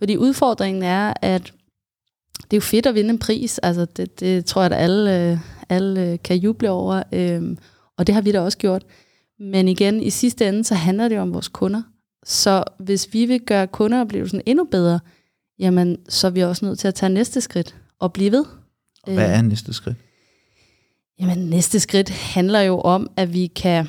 Fordi udfordringen er, at det er jo fedt at vinde en pris. Altså, det, det tror jeg, at alle, alle kan juble over. Øhm, og det har vi da også gjort. Men igen, i sidste ende, så handler det om vores kunder. Så hvis vi vil gøre kundeoplevelsen endnu bedre, jamen, så er vi også nødt til at tage næste skridt og blive ved. Og hvad er næste skridt? Jamen, næste skridt handler jo om, at vi kan...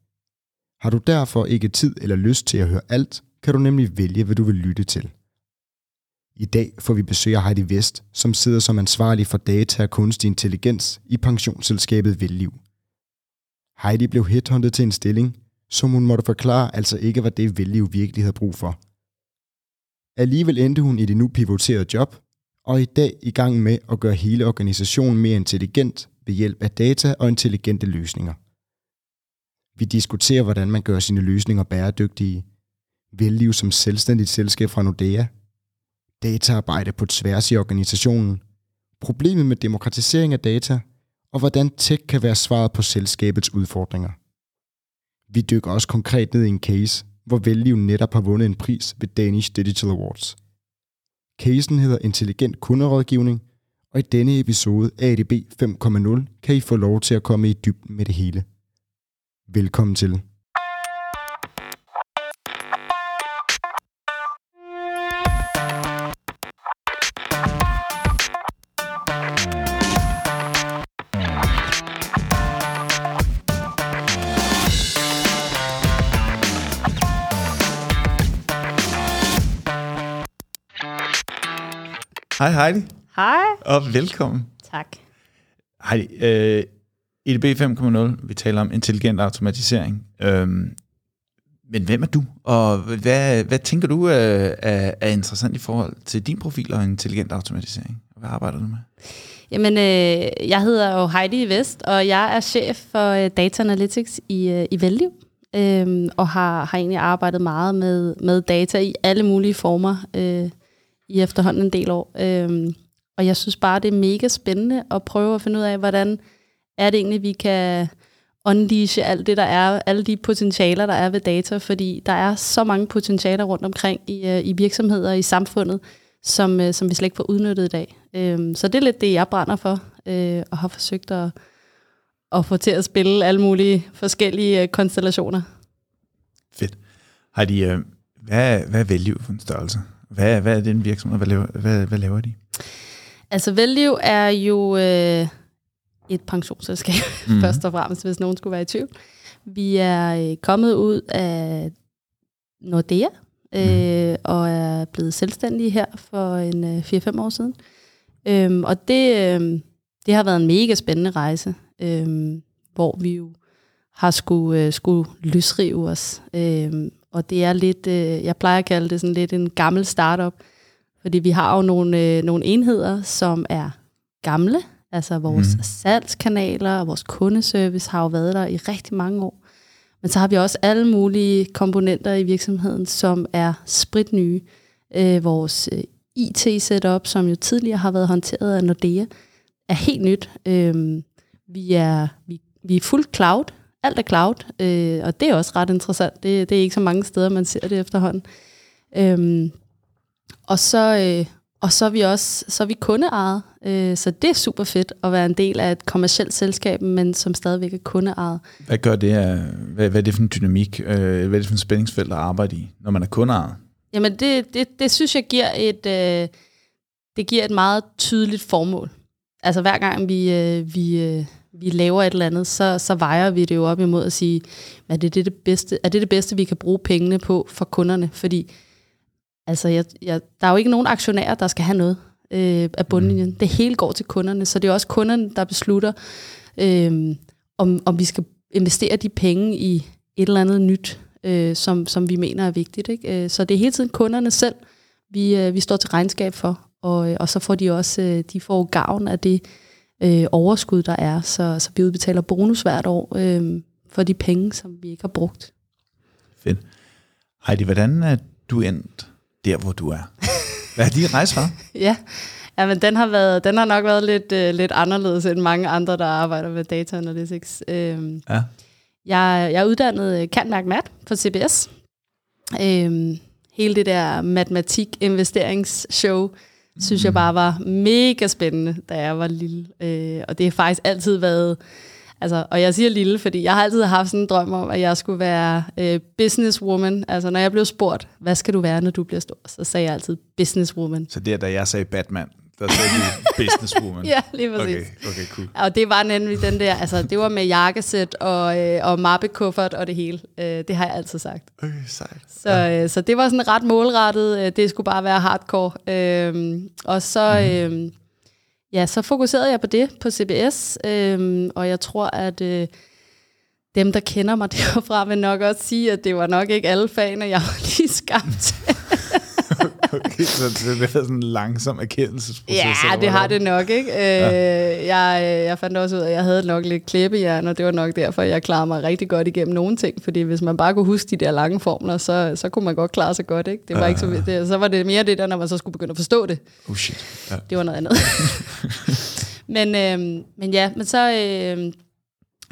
Har du derfor ikke tid eller lyst til at høre alt, kan du nemlig vælge, hvad du vil lytte til. I dag får vi besøg af Heidi Vest, som sidder som ansvarlig for data og kunstig intelligens i pensionsselskabet Velliv. Heidi blev headhunted til en stilling, som hun måtte forklare altså ikke var det Velliv virkelig havde brug for. Alligevel endte hun i det nu pivoterede job, og i dag i gang med at gøre hele organisationen mere intelligent ved hjælp af data og intelligente løsninger. Vi diskuterer, hvordan man gør sine løsninger bæredygtige, Velliv som selvstændigt selskab fra Nordea, dataarbejde på tværs i organisationen, problemet med demokratisering af data, og hvordan tech kan være svaret på selskabets udfordringer. Vi dykker også konkret ned i en case, hvor Velliv netop har vundet en pris ved Danish Digital Awards. Casen hedder Intelligent Kunderådgivning, og i denne episode af ADB 5.0 kan I få lov til at komme i dybden med det hele. Velkommen til. Hej Heidi, Hej. og velkommen. Tak. Heidi, øh, EDB 5.0, vi taler om intelligent automatisering. Øhm, men hvem er du, og hvad, hvad tænker du er, er, er interessant i forhold til din profil og intelligent automatisering? Hvad arbejder du med? Jamen, øh, jeg hedder jo Heidi Vest, og jeg er chef for øh, Data Analytics i, øh, i Value, øh, og har, har egentlig arbejdet meget med, med data i alle mulige former øh, i efterhånden en del år. Øh, og jeg synes bare, det er mega spændende at prøve at finde ud af, hvordan er det egentlig, vi kan unleashe alt det, der er, alle de potentialer, der er ved data, fordi der er så mange potentialer rundt omkring i, øh, i virksomheder og i samfundet, som, øh, som vi slet ikke får udnyttet i dag. Øhm, så det er lidt det, jeg brænder for, øh, og har forsøgt at, at få til at spille alle mulige forskellige øh, konstellationer. Fedt. Heidi, øh, hvad, hvad er Velliv for en størrelse? Hvad, hvad er den virksomhed? Hvad laver, hvad, hvad laver de? Altså Velliv er jo øh, et pensionsselskab, Mhm. mm. først og fremmest, hvis nogen skulle være i tvivl. Vi er øh, kommet ud af Nordea, øh, og er blevet selvstændige her for en øh, 4-5 år siden. Øhm, og det, øh, det har været en mega spændende rejse, øh, hvor vi jo har skulle, øh, skulle løsrive os. Øh, og det er lidt, øh, jeg plejer at kalde det sådan lidt en gammel startup, fordi vi har jo nogle, øh, nogle enheder, som er gamle, altså vores mm. salgskanaler og vores kundeservice har jo været der i rigtig mange år. Men så har vi også alle mulige komponenter i virksomheden, som er spritnye. Øh, vores øh, IT-setup, som jo tidligere har været håndteret af Nordea, er helt nyt. Øh, vi, er, vi, vi er fuldt cloud. Alt er cloud, øh, og det er også ret interessant. Det, det er ikke så mange steder, man ser det efterhånden. Øh, og så, øh, og så er vi også så er vi kundeejet, øh, så det er super fedt at være en del af et kommersielt selskab, men som stadigvæk er kundeejet. Hvad gør det? Hvad, hvad er det for en dynamik? Øh, hvad er det for en spændingsfelt at arbejde i, når man er kundeejet? Jamen det, det, det synes jeg giver et, øh, det giver et meget tydeligt formål. Altså hver gang vi, øh, vi, øh, vi laver et eller andet, så, så vejer vi det jo op imod at sige, er det det, det bedste, er det det bedste, vi kan bruge pengene på for kunderne? Fordi altså, jeg, jeg, der er jo ikke nogen aktionærer, der skal have noget øh, af bundlinjen. Mm. Det hele går til kunderne, så det er også kunderne, der beslutter, øh, om, om vi skal investere de penge i et eller andet nyt. øh, som, som vi mener er vigtigt. Ikke? Øh, så det er hele tiden kunderne selv, vi, øh, vi står til regnskab for, og, øh, og så får de også øh, de får gavn af det øh, overskud, der er. Så, så vi udbetaler bonus hvert år øh, for de penge, som vi ikke har brugt. Fedt. Heidi, hvordan er du endt der, hvor du er? Hvad er din rejse fra? ja, ja men den har, været, den har nok været lidt, øh, lidt anderledes end mange andre, der arbejder med data analytics. Øh, ja. jeg, jeg er uddannet Kantmærk Mat på CBS. Øh, hele det der matematik-investeringsshow, mm. synes jeg bare var mega spændende, da jeg var lille. Øh, og det har faktisk altid været... Altså, og jeg siger lille, fordi jeg har altid haft sådan en drøm om, at jeg skulle være øh, businesswoman. Altså, når jeg blev spurgt, hvad skal du være, når du bliver stor, så sagde jeg altid businesswoman. Så det er, da jeg sagde Batman, der sagde du businesswoman. ja, lige præcis. Okay, okay, cool. Og det var nemlig den der, altså det var med jakkesæt og, øh, og mappekuffert og det hele. Øh, det har jeg altid sagt. Okay, sejt. Så, ja. øh, så det var sådan ret målrettet. Øh, det skulle bare være hardcore. Øh, og så... Mm. Øh, ja, så fokuserede jeg på det på CBS, øh, og jeg tror, at øh, dem, der kender mig derfra, vil nok også sige, at det var nok ikke alle fagene, jeg var lige skabt så det er sådan en langsom erkendelsesproces? Ja, det har det nok, ikke? Ja. Øh, jeg, jeg fandt også ud af, at jeg havde nok lidt klippejern, og det var nok derfor, jeg klarede mig rigtig godt igennem nogle ting, fordi hvis man bare kunne huske de der lange formler, så, så kunne man godt klare sig godt, ikke? Det var ja. ikke så, det, så var det mere det der, når man så skulle begynde at forstå det. Oh shit. Ja. Det var noget andet. men, øh, men ja, men så, øh,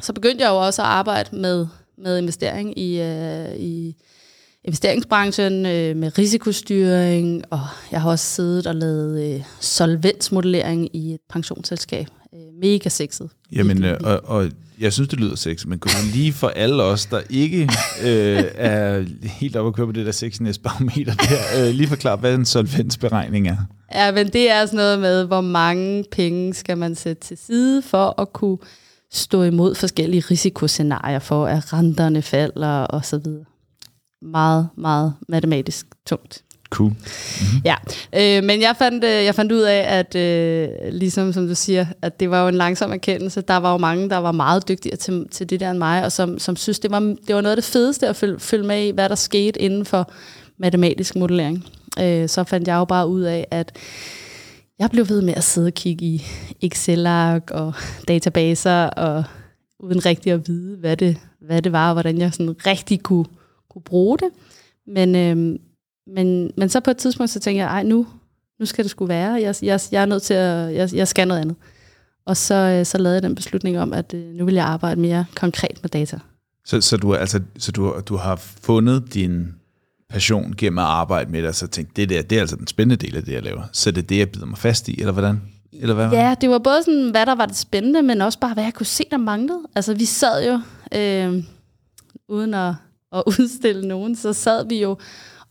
så begyndte jeg jo også at arbejde med, med investering i, øh, i investeringsbranchen øh, med risikostyring, og jeg har også siddet og lavet øh, solvensmodellering i et pensionsselskab. Øh, mega sexet. Jamen, øh, og, og jeg synes, det lyder sexet, men kunne lige for alle os, der ikke øh, er helt oppe at køre på det der sexiness-barometer der, øh, lige forklare, hvad en solvensberegning er. Ja, men det er sådan noget med, hvor mange penge skal man sætte til side for at kunne stå imod forskellige risikoscenarier for, at renterne falder og så videre meget, meget matematisk tungt. Cool. Mm-hmm. Ja, øh, men jeg fandt, øh, jeg fandt ud af, at øh, ligesom som du siger, at det var jo en langsom erkendelse. Der var jo mange, der var meget dygtigere til, til det der end mig, og som, som synes, det var, det var noget af det fedeste at følge, følge med i, hvad der skete inden for matematisk modellering. Øh, så fandt jeg jo bare ud af, at jeg blev ved med at sidde og kigge i Excel-ark og databaser, og uden rigtig at vide, hvad det, hvad det var, og hvordan jeg sådan rigtig kunne kunne bruge det. Men, øh, men, men så på et tidspunkt, så tænkte jeg, ej nu, nu skal det skulle være. Jeg, jeg, jeg er nødt til at, jeg, jeg skal noget andet. Og så, øh, så lavede jeg den beslutning om, at øh, nu vil jeg arbejde mere konkret med data. Så, så, du, altså, så du, du har fundet din passion gennem at arbejde med det, og så tænkt, det der, det er altså den spændende del af det, jeg laver. Så det er det, jeg bider mig fast i, eller hvordan? Eller hvad? Ja, det var både sådan, hvad der var det spændende, men også bare, hvad jeg kunne se, der manglede. Altså, vi sad jo, øh, uden at at udstille nogen, så sad vi jo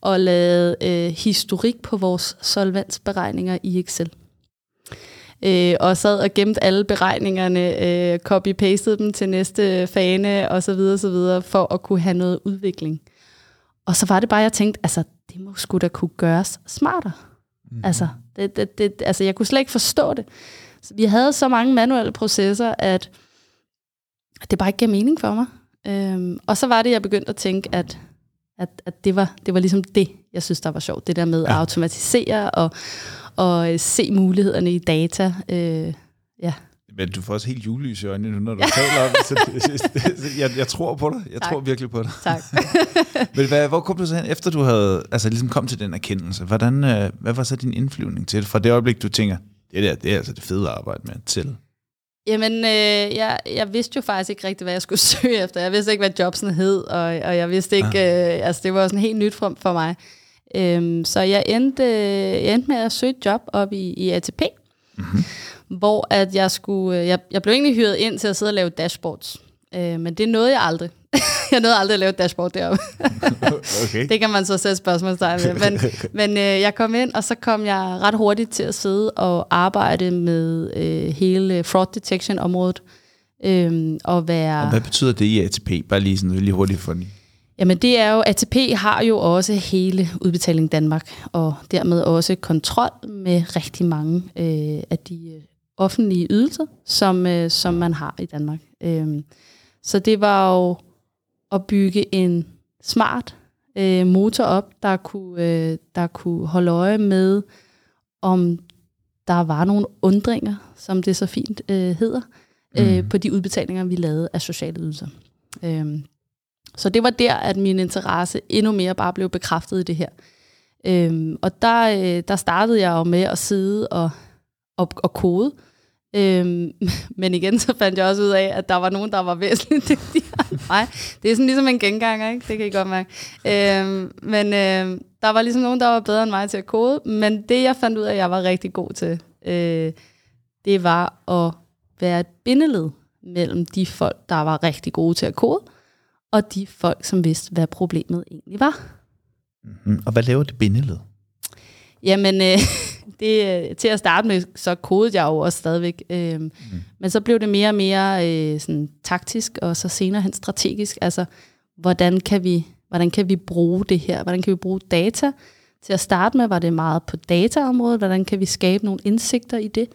og lavede øh, historik på vores solvensberegninger i Excel. Øh, og sad og gemte alle beregningerne, øh, copy-pastede dem til næste fane og så videre, så videre, for at kunne have noget udvikling. Og så var det bare, jeg tænkte, altså, det må sgu da kunne gøres smartere. Mm. Altså, det, det, det, altså, jeg kunne slet ikke forstå det. Så vi havde så mange manuelle processer, at det bare ikke gav mening for mig. Øhm, og så var det, jeg begyndte at tænke, at, at, at det, var, det var ligesom det, jeg synes, der var sjovt. Det der med ja. at automatisere og, og øh, se mulighederne i data. Øh, ja. Men du får også helt julelys i øjnene nu, når du taler om det. Så jeg, jeg tror på dig. Jeg tak. tror virkelig på dig. Tak. Men hvad, hvor kom du så hen, efter du havde altså ligesom kom til den erkendelse? Hvordan, øh, hvad var så din indflyvning til det? Fra det øjeblik, du tænker, det der, det er altså det fede arbejde med til Jamen, øh, jeg, jeg vidste jo faktisk ikke rigtigt, hvad jeg skulle søge efter. Jeg vidste ikke, hvad jobsen hed, og, og jeg vidste ikke, ah. øh, altså det var sådan helt nyt for, for mig. Øhm, så jeg endte, jeg endte med at søge et job op i, i ATP, mm-hmm. hvor at jeg skulle, jeg, jeg blev egentlig hyret ind til at sidde og lave dashboards. Øh, men det nåede jeg aldrig. jeg nåede aldrig at lave et dashboard deroppe. okay. Det kan man så sætte spørgsmålstegn ved. Men, men øh, jeg kom ind, og så kom jeg ret hurtigt til at sidde og arbejde med øh, hele fraud detection området. Øh, og være... Og hvad betyder det i ATP? Bare lige sådan lige hurtigt for den. Jamen det er jo, ATP har jo også hele Udbetaling Danmark, og dermed også kontrol med rigtig mange øh, af de øh, offentlige ydelser, som, øh, som man har i Danmark. Øh, så det var jo at bygge en smart øh, motor op, der kunne, øh, der kunne holde øje med, om der var nogle undringer, som det så fint øh, hedder, øh, Mm. på de udbetalinger, vi lavede af sociale ydelser. Øhm, så det var der, at min interesse endnu mere bare blev bekræftet i det her. Øhm, og der, øh, der startede jeg jo med at sidde og, og, og kode. Øhm, men igen, så fandt jeg også ud af, at der var nogen, der var væsentligt dygtigere end mig. Det er sådan ligesom en genganger, ikke? Det kan I godt mærke. Øhm, men øh, der var ligesom nogen, der var bedre end mig til at kode. Men det, jeg fandt ud af, at jeg var rigtig god til, øh, det var at være et bindeled mellem de folk, der var rigtig gode til at kode, og de folk, som vidste, hvad problemet egentlig var. Mm. Og hvad laver det bindeled? Jamen, øh, det, øh, til at starte med, så kodede jeg jo også stadigvæk. Øh, mm. Men så blev det mere og mere øh, sådan, taktisk, og så senere hen strategisk. Altså, hvordan kan, vi, hvordan kan vi bruge det her? Hvordan kan vi bruge data? Til at starte med var det meget på dataområdet. Hvordan kan vi skabe nogle indsigter i det?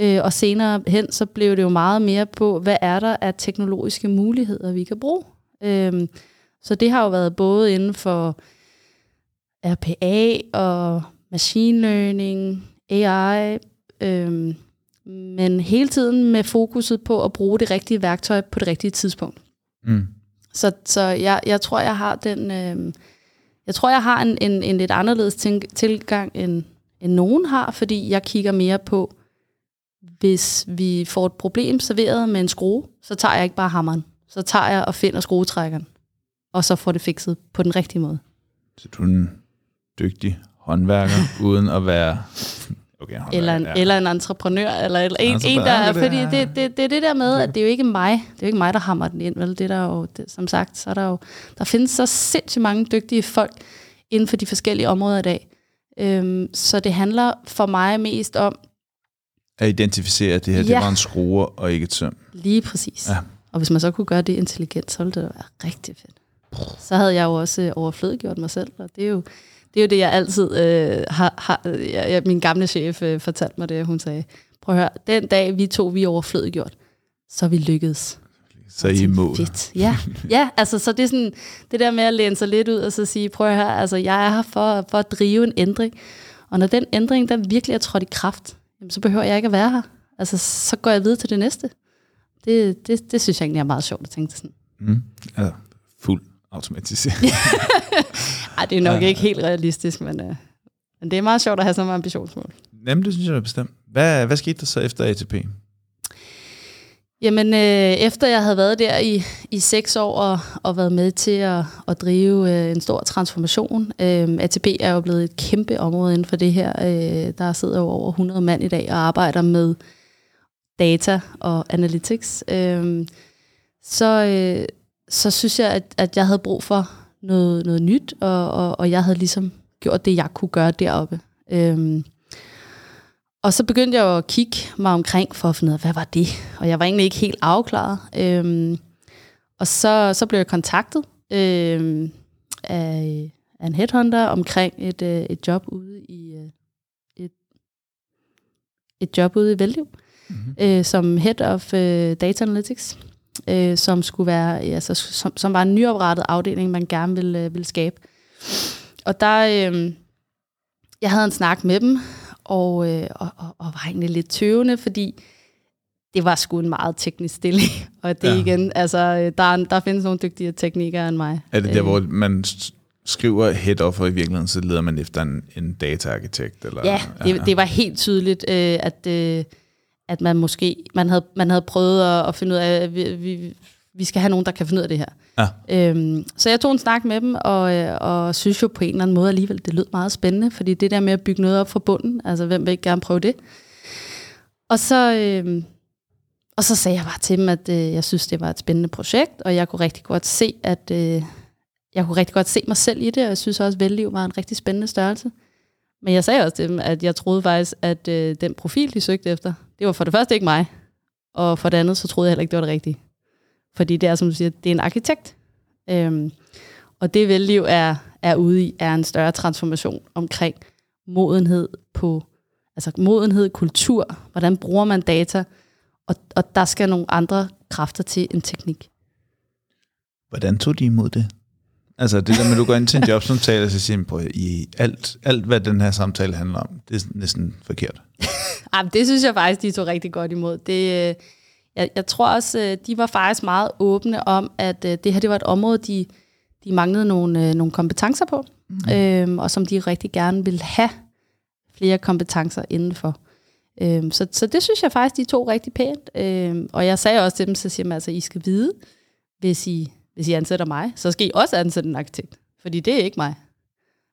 Øh, og senere hen, så blev det jo meget mere på, hvad er der af teknologiske muligheder, vi kan bruge? Øh, så det har jo været både inden for RPA og machine learning, AI, øhm, men hele tiden med fokuset på at bruge det rigtige værktøj på det rigtige tidspunkt. Mm. Så, så jeg, jeg tror, jeg har den, øhm, jeg tror, jeg har en, en, en lidt anderledes tænk, tilgang, end, end nogen har, fordi jeg kigger mere på, hvis vi får et problem serveret med en skrue, så tager jeg ikke bare hammeren. Så tager jeg og finder skruetrækkeren, og så får det fikset på den rigtige måde. Så du er en dygtig håndværker, uden at være... Okay, eller en, ja. eller en entreprenør, eller, eller en, en, der er, fordi det det, det, det er det der med, at det er jo ikke mig, det er jo ikke mig, der hammer den ind, vel? Det er der jo, det, som sagt, så er der jo, der findes så sindssygt mange dygtige folk inden for de forskellige områder i dag. Øhm, så det handler for mig mest om At identificere, at det her ja. Det var en skrue og ikke et søm. lige præcis. Ja. Og hvis man så kunne gøre det intelligent, så ville det være rigtig fedt. Så havde jeg jo også overflødiggjort mig selv, og det er jo det, er jo det jeg altid øh, har... har jeg, jeg, min gamle chef øh, fortalte mig det, hun sagde, prøv at høre, den dag vi to, vi er overflødiggjort, så vi lykkedes. Så I mål. Fedt. Ja, ja altså, så det er sådan, det der med at læne sig lidt ud og så sige, prøv at høre, altså, jeg er her for, for at drive en ændring. Og når den ændring, der virkelig er trådt i kraft, jamen, så behøver jeg ikke at være her. Altså, så går jeg videre til det næste. Det, det, det synes jeg egentlig er meget sjovt at tænke sådan. Mm. Ja, fuld automatisering. Ej, det er nok ja. ikke helt realistisk, men, øh, men det er meget sjovt at have sådan en ambitionsmål. Jamen, det synes jeg er bestemt. Hvad, hvad skete der så efter ATP? Jamen, øh, efter jeg havde været der i, i seks år og, og været med til at, at drive øh, en stor transformation. Øh, ATP er jo blevet et kæmpe område inden for det her. Øh, der sidder jo over 100 mand i dag og arbejder med data og analytics. Øh, så, øh, så synes jeg, at, at jeg havde brug for noget, noget nyt, og, og, og jeg havde ligesom gjort det, jeg kunne gøre deroppe. Øh, og så begyndte jeg at kigge mig omkring for at finde ud af, hvad var det? Og jeg var egentlig ikke helt afklaret. Øhm, og så, så blev jeg kontaktet øhm, af, af en headhunter omkring et, øh, et job ude i øh, et, et job ude i Vældiv, mm-hmm. øh, som Head of øh, Data Analytics, øh, som skulle være, altså, som, som var en nyoprettet afdeling, man gerne ville, øh, ville skabe. Og der, øh, jeg havde en snak med dem, og, øh, og, og, og var egentlig lidt tøvende, fordi det var sgu en meget teknisk stilling. Og det Ja. ja. igen, altså, øh, der, er- der findes nogle dygtige teknikere end mig. Er det der, Øh, hvor man skriver head off, og i virkeligheden så leder man efter en, en data-arkitekt? Eller, Ja, det, det var helt tydeligt, øh, at, øh, at man måske man havde, man havde prøvet at, at finde ud af, at vi, vi, vi skal have nogen, der kan finde ud af det her. Ja. Øhm, så jeg tog en snak med dem, og, øh, og synes jo på en eller anden måde alligevel, det lød meget spændende, fordi det der med at bygge noget op fra bunden, altså hvem vil ikke gerne prøve det? Og så, øh, og så sagde jeg bare til dem, at øh, jeg synes, det var et spændende projekt, og jeg kunne rigtig godt se, at øh, jeg kunne rigtig godt se mig selv i det, og jeg synes også, at Velliv var en rigtig spændende størrelse. Men jeg sagde også til dem, at jeg troede faktisk, at øh, den profil, de søgte efter, det var for det første ikke mig, og for det andet, så troede jeg heller ikke, det var det rigtige. Fordi det er, som du siger, det er en arkitekt. Øhm, og det Velliv er, er ude i, er en større transformation omkring modenhed på, altså modenhed, kultur, hvordan bruger man data, og, og der skal nogle andre kræfter til en teknik. Hvordan tog de imod det? Altså det der med, at du går ind til en jobsamtale, og så siger man, i alt, alt, hvad den her samtale handler om, det er næsten forkert. Jamen, det synes jeg faktisk, de tog rigtig godt imod. Det, øh, jeg, jeg tror også, øh, de var faktisk meget åbne om, at øh, det her det var et område, de, de manglede nogle, nogle kompetencer på, mm. øhm, og som de rigtig gerne ville have flere kompetencer indenfor. Øhm, så, så det synes jeg faktisk, de tog rigtig pænt. Øhm, og jeg sagde også til dem, så siger man, altså, I skal vide, hvis I, hvis I ansætter mig, så skal I også ansætte en arkitekt. Fordi det er ikke mig.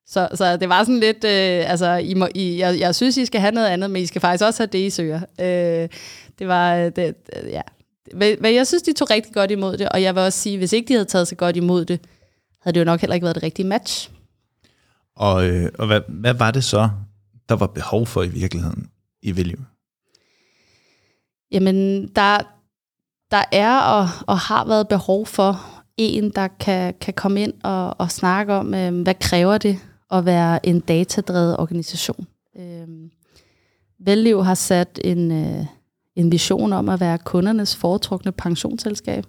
Så, så det var sådan lidt, øh, altså, I må, I, jeg, jeg synes, I skal have noget andet, men I skal faktisk også have det, I søger. Øh, det var, øh, det, ja. Men jeg synes, de tog rigtig godt imod det, og jeg vil også sige, hvis ikke de havde taget så godt imod det, havde det jo nok heller ikke været det rigtige match. Og, øh, og hvad, hvad var det så, der var behov for i virkeligheden i Value? Jamen, der, der er og, og har været behov for en, der kan, kan komme ind og, og snakke om, øh, hvad kræver det at være en datadrevet organisation. Øh, Velliv har sat en, øh, en vision om at være kundernes foretrukne pensionsselskab,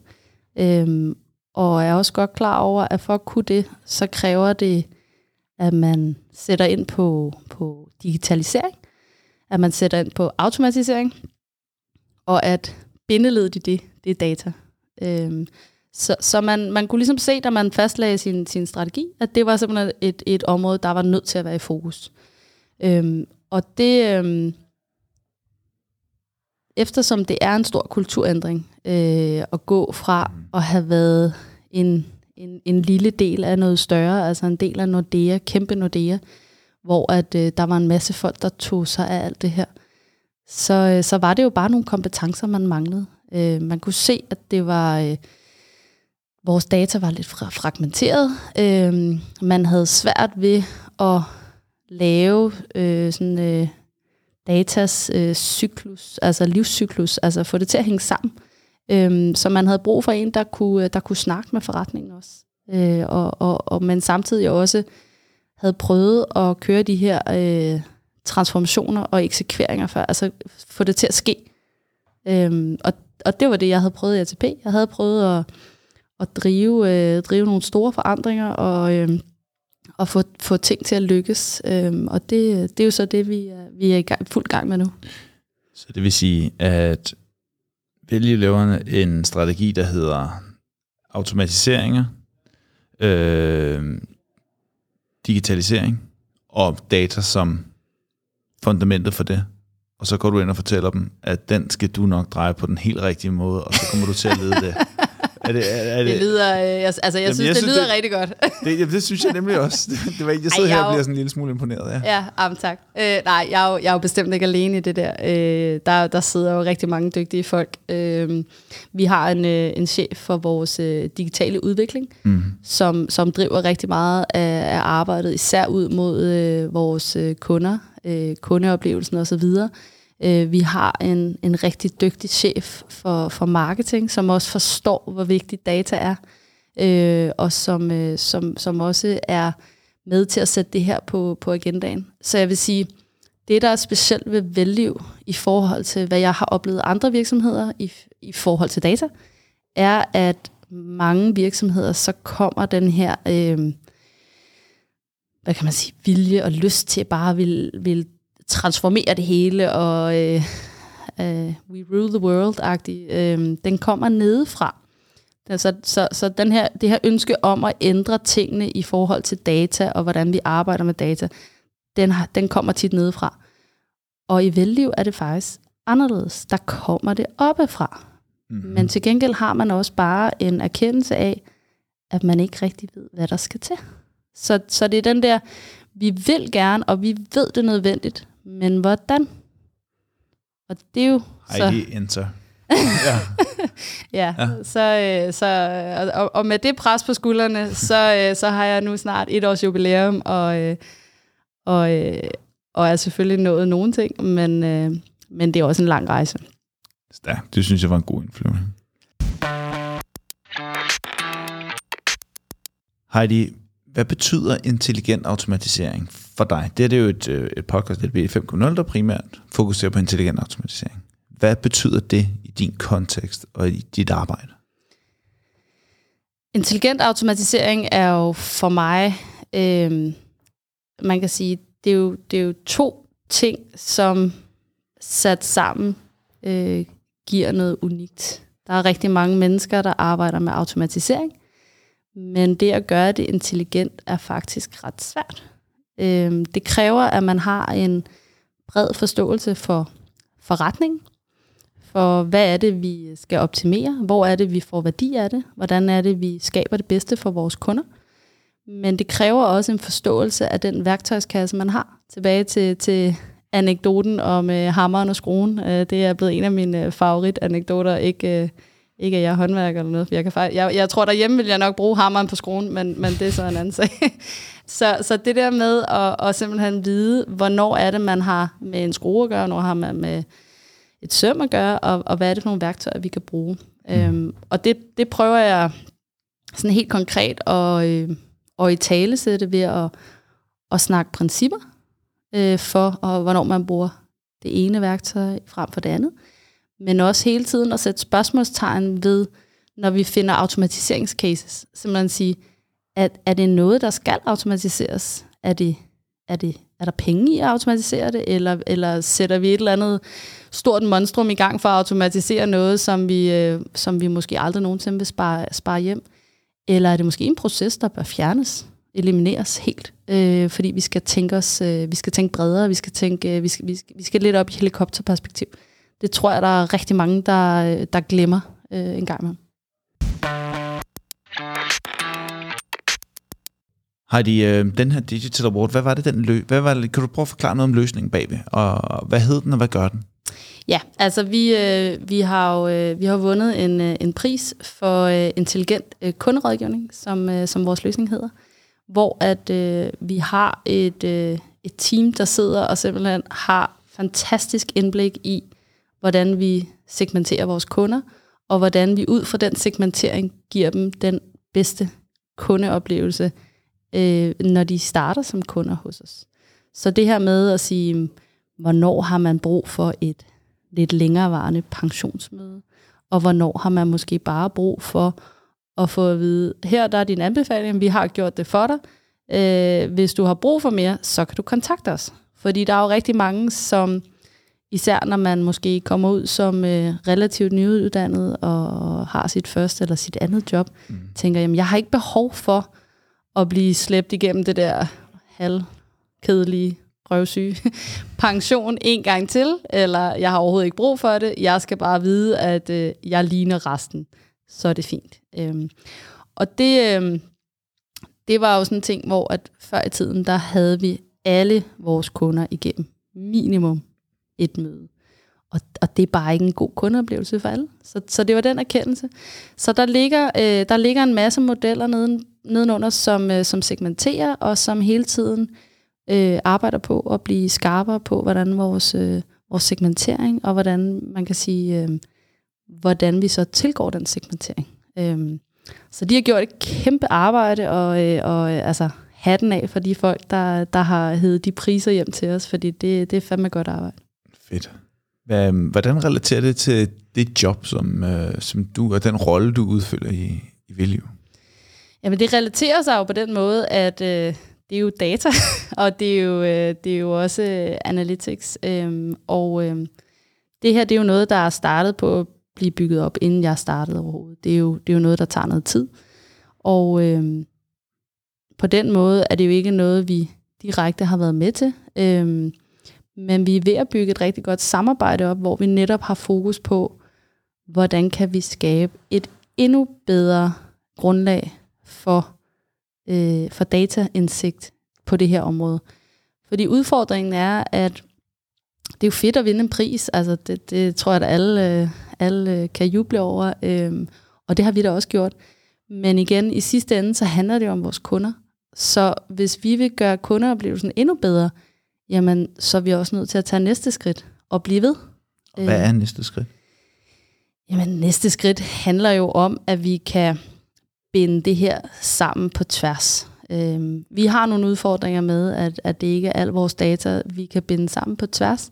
øh, og er også godt klar over, at for at kunne det, så kræver det, at man sætter ind på, på digitalisering, at man sætter ind på automatisering, og at bindeledet i det, det er data. Øhm, så så man, man kunne ligesom se, da man fastlagde sin, sin strategi, at det var simpelthen et, et område, der var nødt til at være i fokus. Øhm, og det, øhm, eftersom det er en stor kulturændring, øh, at gå fra at have været en, en, en lille del af noget større, altså en del af Nordea, kæmpe Nordea, hvor at øh, der var en masse folk, der tog sig af alt det her, så, øh, så var det jo bare nogle kompetencer, man manglede. Øh, man kunne se, at det var... Øh, vores data var lidt fragmenteret. Øh, man havde svært ved at lave øh, sådan øh, datas øh, cyklus, altså livscyklus, altså få det til at hænge sammen. Øh, så man havde brug for en, der kunne, øh, der kunne snakke med forretningen også. Øh, og, og, og man samtidig også havde prøvet at køre de her øh, transformationer og eksekveringer før, altså få det til at ske. Øh, og, og det var det, jeg havde prøvet i ATP. Jeg havde prøvet at at drive, øh, drive nogle store forandringer og, øh, og få, få ting til at lykkes. Øh, og det, det er jo så det, vi er, vi er i gang, fuld gang med nu. Så det vil sige, at vælge laver en strategi, der hedder automatiseringer, øh, digitalisering og data som fundamentet for det. Og så går du ind og fortæller dem, at den skal du nok dreje på den helt rigtige måde, og så kommer du til at lede det. Er det, er, er det, det lyder, øh, jeg, altså jeg jamen, synes, jeg det synes, lyder det, rigtig godt. det, jamen, det synes jeg nemlig også. Det, det var jeg sidder Ej, jeg her og bliver sådan en lille smule imponeret. Ja, ja jamen, tak. Øh, nej, jeg er, jo, jeg er jo bestemt ikke alene i det der. Øh, der. Der sidder jo rigtig mange dygtige folk. Øh, vi har en, øh, en chef for vores øh, digitale udvikling, mm. som, som driver rigtig meget af, af arbejdet, især ud mod øh, vores øh, kunder, øh, kundeoplevelsen osv., Øh, vi har en, en rigtig dygtig chef for, for marketing, som også forstår, hvor vigtig data er, øh, og som, øh, som, som også er med til at sætte det her på, på agendaen. Så jeg vil sige, det der er specielt ved velliv i forhold til, hvad jeg har oplevet andre virksomheder i, i forhold til data, er, at mange virksomheder, så kommer den her, øh, hvad kan man sige, vilje og lyst til bare at vil, vil transformere det hele, og øh, øh, we rule the world-agtig, øh, den kommer nedefra. Altså, så så den her, det her ønske om at ændre tingene i forhold til data, og hvordan vi arbejder med data, den, den kommer tit nedefra. Og i velliv er det faktisk anderledes. Der kommer det oppefra. Mm-hmm. Men til gengæld har man også bare en erkendelse af, at man ikke rigtig ved, hvad der skal til. Så, så det er den der, vi vil gerne, og vi ved det nødvendigt, men hvordan? Og det er jo... Så, enter. ja, ja, ja. Så, øh, så, og, og med det pres på skuldrene, så, øh, så har jeg nu snart et års jubilæum, og, øh, og, og er selvfølgelig nået nogle ting, men, men det er også en lang rejse. Ja, det synes jeg var en god indflyvning. Heidi, hvad betyder intelligent automatisering for dig? Det er det jo et, øh, et podcast, LB 5.0, der primært fokuserer på intelligent automatisering. Hvad betyder det i din kontekst og i dit arbejde? Intelligent automatisering er jo for mig, øh, man kan sige, det er, jo, det er jo to ting, som sat sammen øh, giver noget unikt. Der er rigtig mange mennesker, der arbejder med automatisering, men det at gøre det intelligent er faktisk ret svært. Øh, det kræver, at man har en bred forståelse for forretning, for hvad er det, vi skal optimere, hvor er det, vi får værdi af det, hvordan er det, vi skaber det bedste for vores kunder. Men det kræver også en forståelse af den værktøjskasse, man har. Tilbage til, til anekdoten om øh, hammeren og skruen. Øh, det er blevet en af mine øh, favoritanekdoter. Ikke, øh, ikke at jeg er håndværker eller noget. Jeg, kan faktisk, jeg, jeg tror derhjemme vil jeg nok bruge hammeren på skruen, men, men det er så en anden sag. så, så det der med at, at simpelthen vide, hvornår er det, man har med en skrue at gøre, hvornår har man med et søm at gøre, og, og hvad er det for nogle værktøjer, vi kan bruge. Mm. Øhm, og det, det prøver jeg sådan helt konkret at, øh, at i tale sætte ved at, at snakke principper øh, for, og hvornår man bruger det ene værktøj frem for det andet. Men også hele tiden at sætte spørgsmålstegn ved, når vi finder automatiseringscases. Simpelthen sige, at er det noget, der skal automatiseres? Er det, er det er der penge i at automatisere det, eller, eller sætter vi et eller andet stort monstrum i gang for at automatisere noget, som vi, øh, som vi måske aldrig nogensinde vil spare, spare hjem? Eller er det måske en proces, der bør fjernes, elimineres helt? Øh, fordi vi skal tænke os, øh, vi skal tænke bredere, vi skal tænke, øh, vi, skal, vi, skal, vi skal lidt op i helikopterperspektiv. Det tror jeg, der er rigtig mange, der, der glemmer øh, en gang med. Heidi, øh, den her Digital Award, hvad var det, den lø- hvad var det, kan du prøve at forklare noget om løsningen bagved, og hvad hed den, og hvad gør den? Ja, altså vi, øh, vi har jo øh, vi har vundet en, øh, en pris for øh, intelligent øh, kunderådgivning, som, øh, som vores løsning hedder, hvor at øh, vi har et, øh, et team, der sidder og simpelthen har fantastisk indblik i, hvordan vi segmenterer vores kunder, og hvordan vi ud fra den segmentering giver dem den bedste kundeoplevelse, øh, når de starter som kunder hos os. Så det her med at sige, hvornår har man brug for et lidt længerevarende pensionsmøde, og hvornår har man måske bare brug for at få at vide, her der er din anbefaling, vi har gjort det for dig. Øh, hvis du har brug for mere, så kan du kontakte os. Fordi der er jo rigtig mange, som især når man måske kommer ud som øh, relativt nyuddannet og har sit første eller sit andet job, mm. tænker, jamen jeg har ikke behov for at blive slæbt igennem det der halvkedelige røvsyge pension en gang til, eller jeg har overhovedet ikke brug for det, jeg skal bare vide, at øh, jeg ligner resten, så er det fint. Øhm, og det, øh, det var jo sådan en ting, hvor at før i tiden, der havde vi alle vores kunder igennem minimum et møde. Og, og det er bare ikke en god kundeoplevelse for alle. Så, så det var den erkendelse. Så der ligger, øh, der ligger en masse modeller neden, nedenunder, som, øh, som segmenterer, og som hele tiden øh, arbejder på at blive skarpere på, hvordan vores, øh, vores segmentering, og hvordan man kan sige, øh, hvordan vi så tilgår den segmentering. Øh, så de har gjort et kæmpe arbejde, og, øh, og øh, altså hatten af for de folk, der, der har heddet de priser hjem til os, fordi det, det er fandme godt arbejde. Fedt. Hvordan relaterer det til det job, som, øh, som du og den rolle, du udfylder i, i Viliv? Jamen det relaterer sig jo på den måde, at øh, det er jo data, og det er jo, øh, det er jo også øh, analytics. Øh, og øh, det her det er jo noget, der er startet på at blive bygget op, inden jeg startede overhovedet. Det er jo, det er jo noget, der tager noget tid. Og øh, på den måde er det jo ikke noget, vi direkte har været med til. Øh, men vi er ved at bygge et rigtig godt samarbejde op, hvor vi netop har fokus på, hvordan kan vi skabe et endnu bedre grundlag for, øh, for dataindsigt på det her område. Fordi udfordringen er, at det er jo fedt at vinde en pris. Altså det, det tror jeg, at alle, alle kan juble over. Øhm, og det har vi da også gjort. Men igen, i sidste ende, så handler det om vores kunder. Så hvis vi vil gøre kundeoplevelsen endnu bedre, jamen så er vi også nødt til at tage næste skridt og blive ved. Og hvad er næste skridt? Jamen næste skridt handler jo om, at vi kan binde det her sammen på tværs. Øhm, vi har nogle udfordringer med, at, at det ikke er al vores data, vi kan binde sammen på tværs.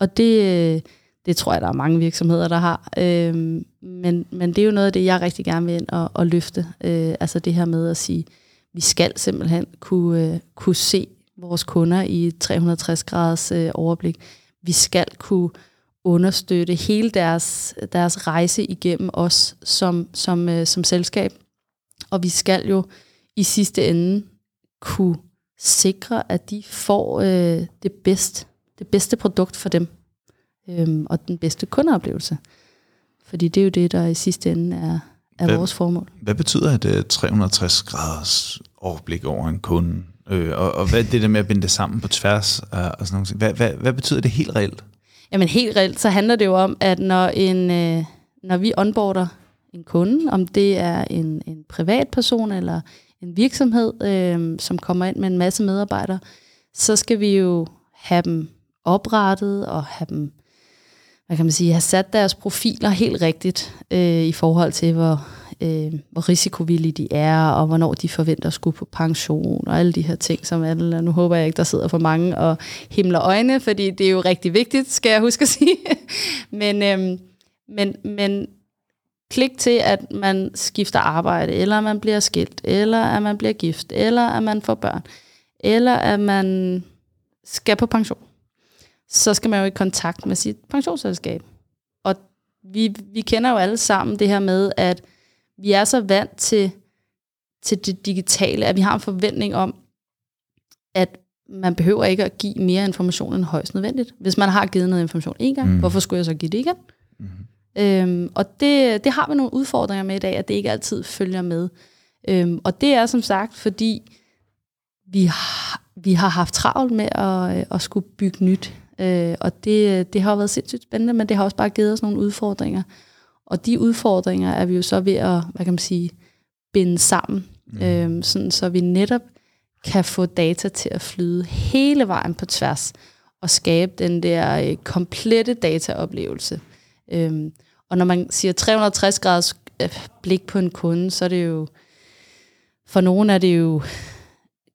Og det, det tror jeg, der er mange virksomheder, der har. Øhm, men, men det er jo noget af det, jeg rigtig gerne vil ind og, og løfte. Øh, altså det her med at sige, vi skal simpelthen kunne, øh, kunne se vores kunder i 360 graders øh, overblik. Vi skal kunne understøtte hele deres, deres rejse igennem os som, som, øh, som selskab. Og vi skal jo i sidste ende kunne sikre, at de får øh, det, bedste, det bedste produkt for dem, øh, og den bedste kundeoplevelse. Fordi det er jo det, der i sidste ende er, er hvad, vores formål. Hvad betyder et 360 graders overblik over en kunde? Øh, og, og hvad er det der med at binde det sammen på tværs? Og sådan noget? Hvad, hvad, hvad betyder det helt reelt? Jamen helt reelt, så handler det jo om, at når, en, øh, når vi onboarder en kunde, om det er en, en privatperson eller en virksomhed, øh, som kommer ind med en masse medarbejdere, så skal vi jo have dem oprettet og have dem, hvad kan man sige, have sat deres profiler helt rigtigt øh, i forhold til, hvor, øh, hvor risikovillige de er, og hvornår de forventer at skulle på pension, og alle de her ting, som alle, nu håber jeg ikke, der sidder for mange og himler øjne, fordi det er jo rigtig vigtigt, skal jeg huske at sige. men, øh, men, men klik til, at man skifter arbejde, eller at man bliver skilt, eller at man bliver gift, eller at man får børn, eller at man skal på pension, så skal man jo i kontakt med sit pensionsselskab. Og vi, vi kender jo alle sammen det her med, at vi er så vant til, til det digitale, at vi har en forventning om, at man behøver ikke at give mere information end højst nødvendigt. Hvis man har givet noget information en gang, mm. hvorfor skulle jeg så give det igen? Mm. Øhm, og det, det har vi nogle udfordringer med i dag, at det ikke altid følger med. Øhm, og det er som sagt, fordi vi har, vi har haft travlt med at, at skulle bygge nyt. Øh, og det, det har været sindssygt spændende, men det har også bare givet os nogle udfordringer. Og de udfordringer er vi jo så ved at, hvad kan man sige, binde sammen, mm. øhm, sådan, så vi netop kan få data til at flyde hele vejen på tværs, og skabe den der øh, komplette dataoplevelse. Øhm, og når man siger 360 graders øh, blik på en kunde, så er det jo, for nogen er det jo,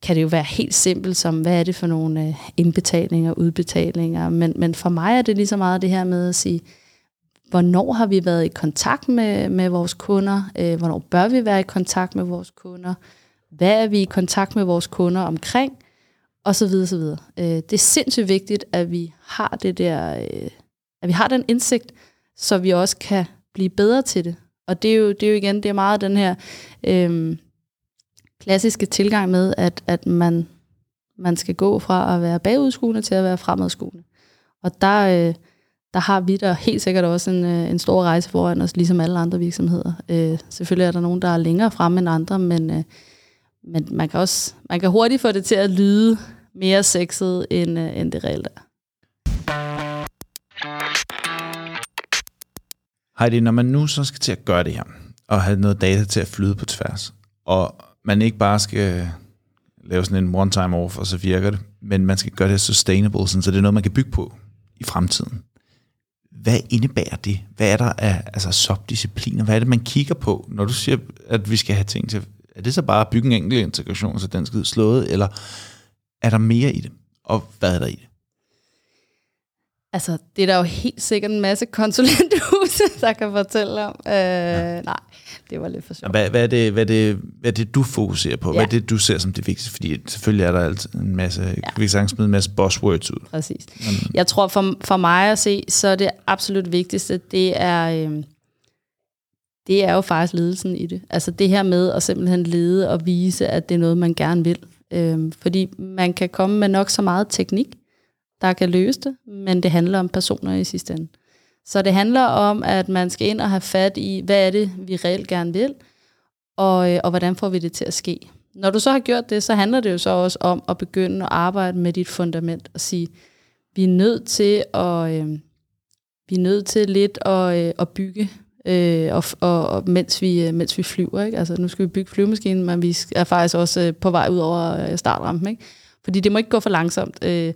kan det jo være helt simpelt som, hvad er det for nogle øh, indbetalinger, udbetalinger, men, men for mig er det lige så meget det her med at sige, hvornår har vi været i kontakt med, med vores kunder, øh, hvornår bør vi være i kontakt med vores kunder, hvad er vi i kontakt med vores kunder omkring, og så videre, så videre. Øh, det er sindssygt vigtigt, at vi har det der, øh, at vi har den indsigt, så vi også kan blive bedre til det. Og det er jo, det er jo igen, det er meget den her øh, klassiske tilgang med, at, at man, man skal gå fra at være bagudskuende til at være fremadskuende. Og der, øh, der har vi da helt sikkert også en, øh, en stor rejse foran os, ligesom alle andre virksomheder. Øh, selvfølgelig er der nogen, der er længere fremme end andre, men, øh, men man kan også man kan hurtigt få det til at lyde mere sexet, end, øh, end det reelt er. Heidi, når man nu så skal til at gøre det her, og have noget data til at flyde på tværs, og man ikke bare skal lave sådan en one-time off, og så virker det, men man skal gøre det sustainable, sådan, så det er noget, man kan bygge på i fremtiden. Hvad indebærer det? Hvad er der af altså, subdiscipliner? Hvad er det, man kigger på, når du siger, at vi skal have ting til? Er det så bare at bygge en enkelt integration, så den skal slået, eller er der mere i det? Og hvad er der i det? Altså, det er der jo helt sikkert en masse konsulenthuse, der kan fortælle om. Øh, ja. Nej, det var lidt for sjovt. Hvad, hvad, er det, hvad, er det, hvad er det, du fokuserer på? Ja. Hvad er det, du ser som det vigtigste? Fordi selvfølgelig er der altid en masse, ja. kan vi sagtens smide en masse buzzwords ud. Præcis. Men, jeg tror for, for mig at se, så er det absolut vigtigste, det er, øh, det er jo faktisk ledelsen i det. Altså det her med at simpelthen lede og vise, at det er noget, man gerne vil. Øh, fordi man kan komme med nok så meget teknik, der kan løse det, men det handler om personer i sidste ende. Så det handler om, at man skal ind og have fat i, hvad er det, vi reelt gerne vil, og, øh, og hvordan får vi det til at ske. Når du så har gjort det, så handler det jo så også om at begynde at arbejde med dit fundament og sige, vi er nødt til at, øh, vi er nødt til lidt at, øh, at bygge, øh, og, og, og mens, vi, øh, mens vi flyver. Ikke? Altså, nu skal vi bygge flyvemaskinen, men vi er faktisk også øh, på vej ud over øh, startrampen. Ikke? Fordi det må ikke gå for langsomt. Øh,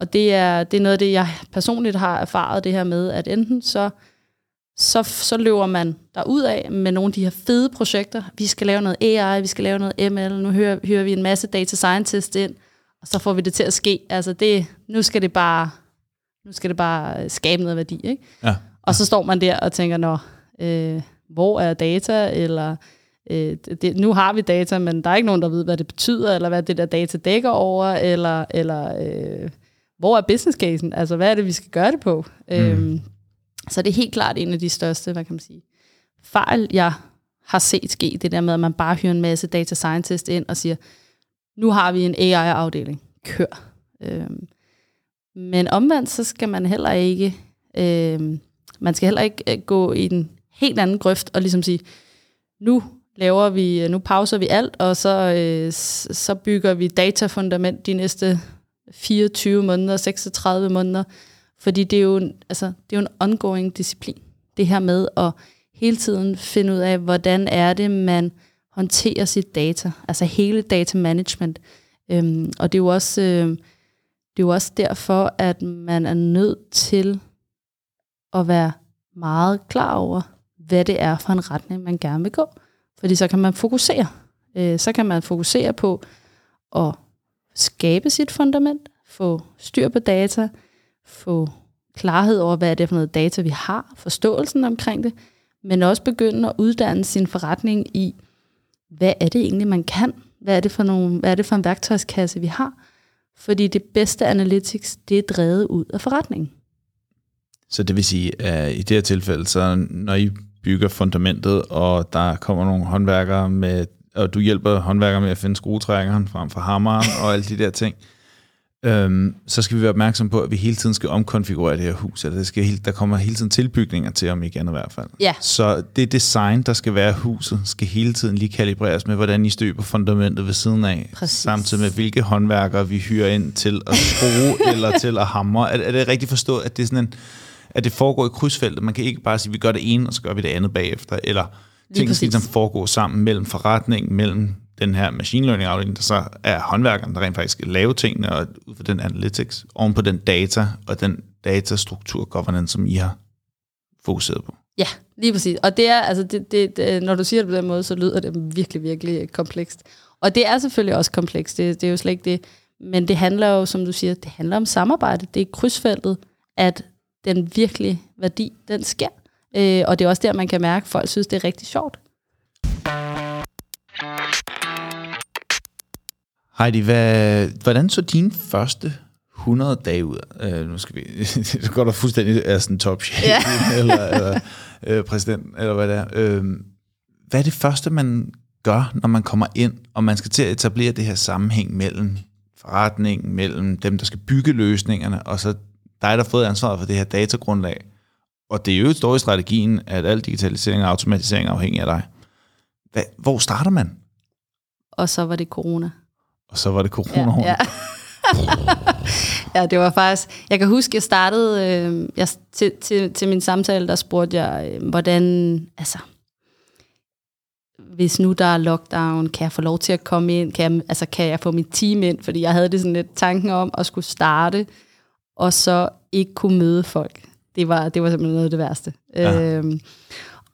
og det er, det er noget af det, jeg personligt har erfaret, det her med, at enten så, så, så løber man ud af med nogle af de her fede projekter. Vi skal lave noget AI, vi skal lave noget ML, nu hører, hører vi en masse data scientist ind, og så får vi det til at ske. Altså det, nu skal det bare, nu skal det bare skabe noget værdi. Ikke? Ja. Og så står man der og tænker, nå, øh, hvor er data, eller øh, det, nu har vi data, men der er ikke nogen, der ved, hvad det betyder, eller hvad det der data dækker over, eller, eller øh, hvor er business casen? Altså, hvad er det, vi skal gøre det på? Mm. Øhm, så det er helt klart en af de største, hvad kan man sige, fejl, jeg har set ske, det der med, at man bare hyrer en masse data scientist ind og siger, nu har vi en AI-afdeling, kør. Øhm, men omvendt, så skal man heller ikke, øhm, man skal heller ikke øh, gå i en helt anden grøft og ligesom sige, nu laver vi, nu pauser vi alt, og så, øh, så bygger vi datafundament de næste 24 måneder, 36 måneder, fordi det er jo, altså, det er jo en ongoing disciplin. Det her med at hele tiden finde ud af, hvordan er det, man håndterer sit data, altså hele data management. Øhm, og det er jo også, øh, det er jo også derfor, at man er nødt til at være meget klar over, hvad det er for en retning, man gerne vil gå. Fordi så kan man fokusere. Øh, så kan man fokusere på at skabe sit fundament, få styr på data, få klarhed over, hvad er det for noget data, vi har, forståelsen omkring det, men også begynde at uddanne sin forretning i, hvad er det egentlig, man kan? Hvad er det for, nogle, hvad er det for en værktøjskasse, vi har? Fordi det bedste analytics, det er drevet ud af forretningen. Så det vil sige, at i det her tilfælde, så når I bygger fundamentet, og der kommer nogle håndværkere med, og du hjælper håndværkere med at finde skruetrækkeren frem for hammeren og alle de der ting, øhm, så skal vi være opmærksom på, at vi hele tiden skal omkonfigurere det her hus. Altså, det skal hele, der kommer hele tiden tilbygninger til, om igen i hvert fald. Ja. Så det design, der skal være huset, skal hele tiden lige kalibreres med, hvordan I støber fundamentet ved siden af. Præcis. Samtidig med, hvilke håndværkere vi hyrer ind til at skrue eller til at hamre. Er, er det rigtigt forstået, at det er sådan en at det foregår i krydsfeltet. Man kan ikke bare sige, at vi gør det ene, og så gør vi det andet bagefter. Eller ting skal ligesom foregå sammen mellem forretningen, mellem den her machine learning afdeling, der så er håndværkeren, der rent faktisk skal lave tingene, og ud fra den analytics, oven på den data, og den datastruktur governance, som I har fokuseret på. Ja, lige præcis. Og det er, altså, det, det, det, når du siger det på den måde, så lyder det virkelig, virkelig komplekst. Og det er selvfølgelig også komplekst, det, det er jo slet ikke det. Men det handler jo, som du siger, det handler om samarbejde. Det er krydsfeltet, at den virkelige værdi, den sker. Øh, og det er også der, man kan mærke, at folk synes, det er rigtig sjovt. Heidi, hvad, hvordan så dine første 100 dage ud? Øh, nu skal vi, så går der fuldstændig er sådan top chef, ja. eller, eller øh, præsident, eller hvad det er. Øh, hvad er det første, man gør, når man kommer ind, og man skal til at etablere det her sammenhæng mellem forretningen, mellem dem, der skal bygge løsningerne, og så dig, der har fået ansvaret for det her datagrundlag. Og det er jo stort i strategien, at al digitalisering og automatisering er afhængig af dig. Hvad, hvor starter man? Og så var det corona. Og så var det corona. Ja, ja. ja, det var faktisk... Jeg kan huske, jeg startede... Øh, jeg, til, til, til min samtale, der spurgte jeg, øh, hvordan... Altså, hvis nu der er lockdown, kan jeg få lov til at komme ind? Kan jeg, altså, kan jeg få mit team ind? Fordi jeg havde det sådan lidt tanken om at skulle starte, og så ikke kunne møde folk. Det var, det var simpelthen noget af det værste. Ja. Øhm,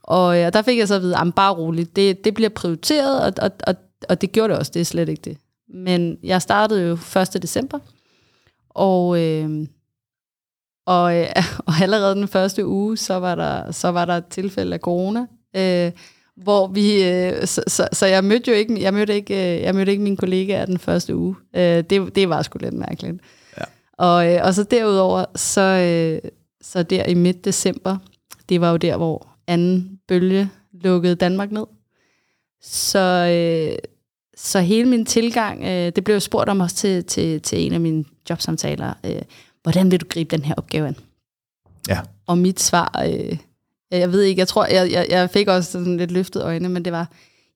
og ja, der fik jeg så at vide, at bare roligt, det, det bliver prioriteret, og, og, og, og det gjorde det også, det er slet ikke det. Men jeg startede jo 1. december, og, øh, og, øh, og allerede den første uge, så var der, så var der et tilfælde af corona, øh, hvor vi, øh, så, så, så jeg mødte jo ikke, jeg mødte ikke, øh, jeg mødte ikke mine kollegaer den første uge. Øh, det, det var sgu lidt mærkeligt. Ja. Og, øh, og så derudover, så, øh, så der i midt december, det var jo der, hvor anden bølge lukkede Danmark ned. Så, øh, så hele min tilgang, øh, det blev jo spurgt om også til, til, til en af mine jobsamtaler, øh, hvordan vil du gribe den her opgave an? Ja. Og mit svar, øh, jeg ved ikke, jeg tror, jeg, jeg, jeg fik også sådan lidt løftet øjne, men det var,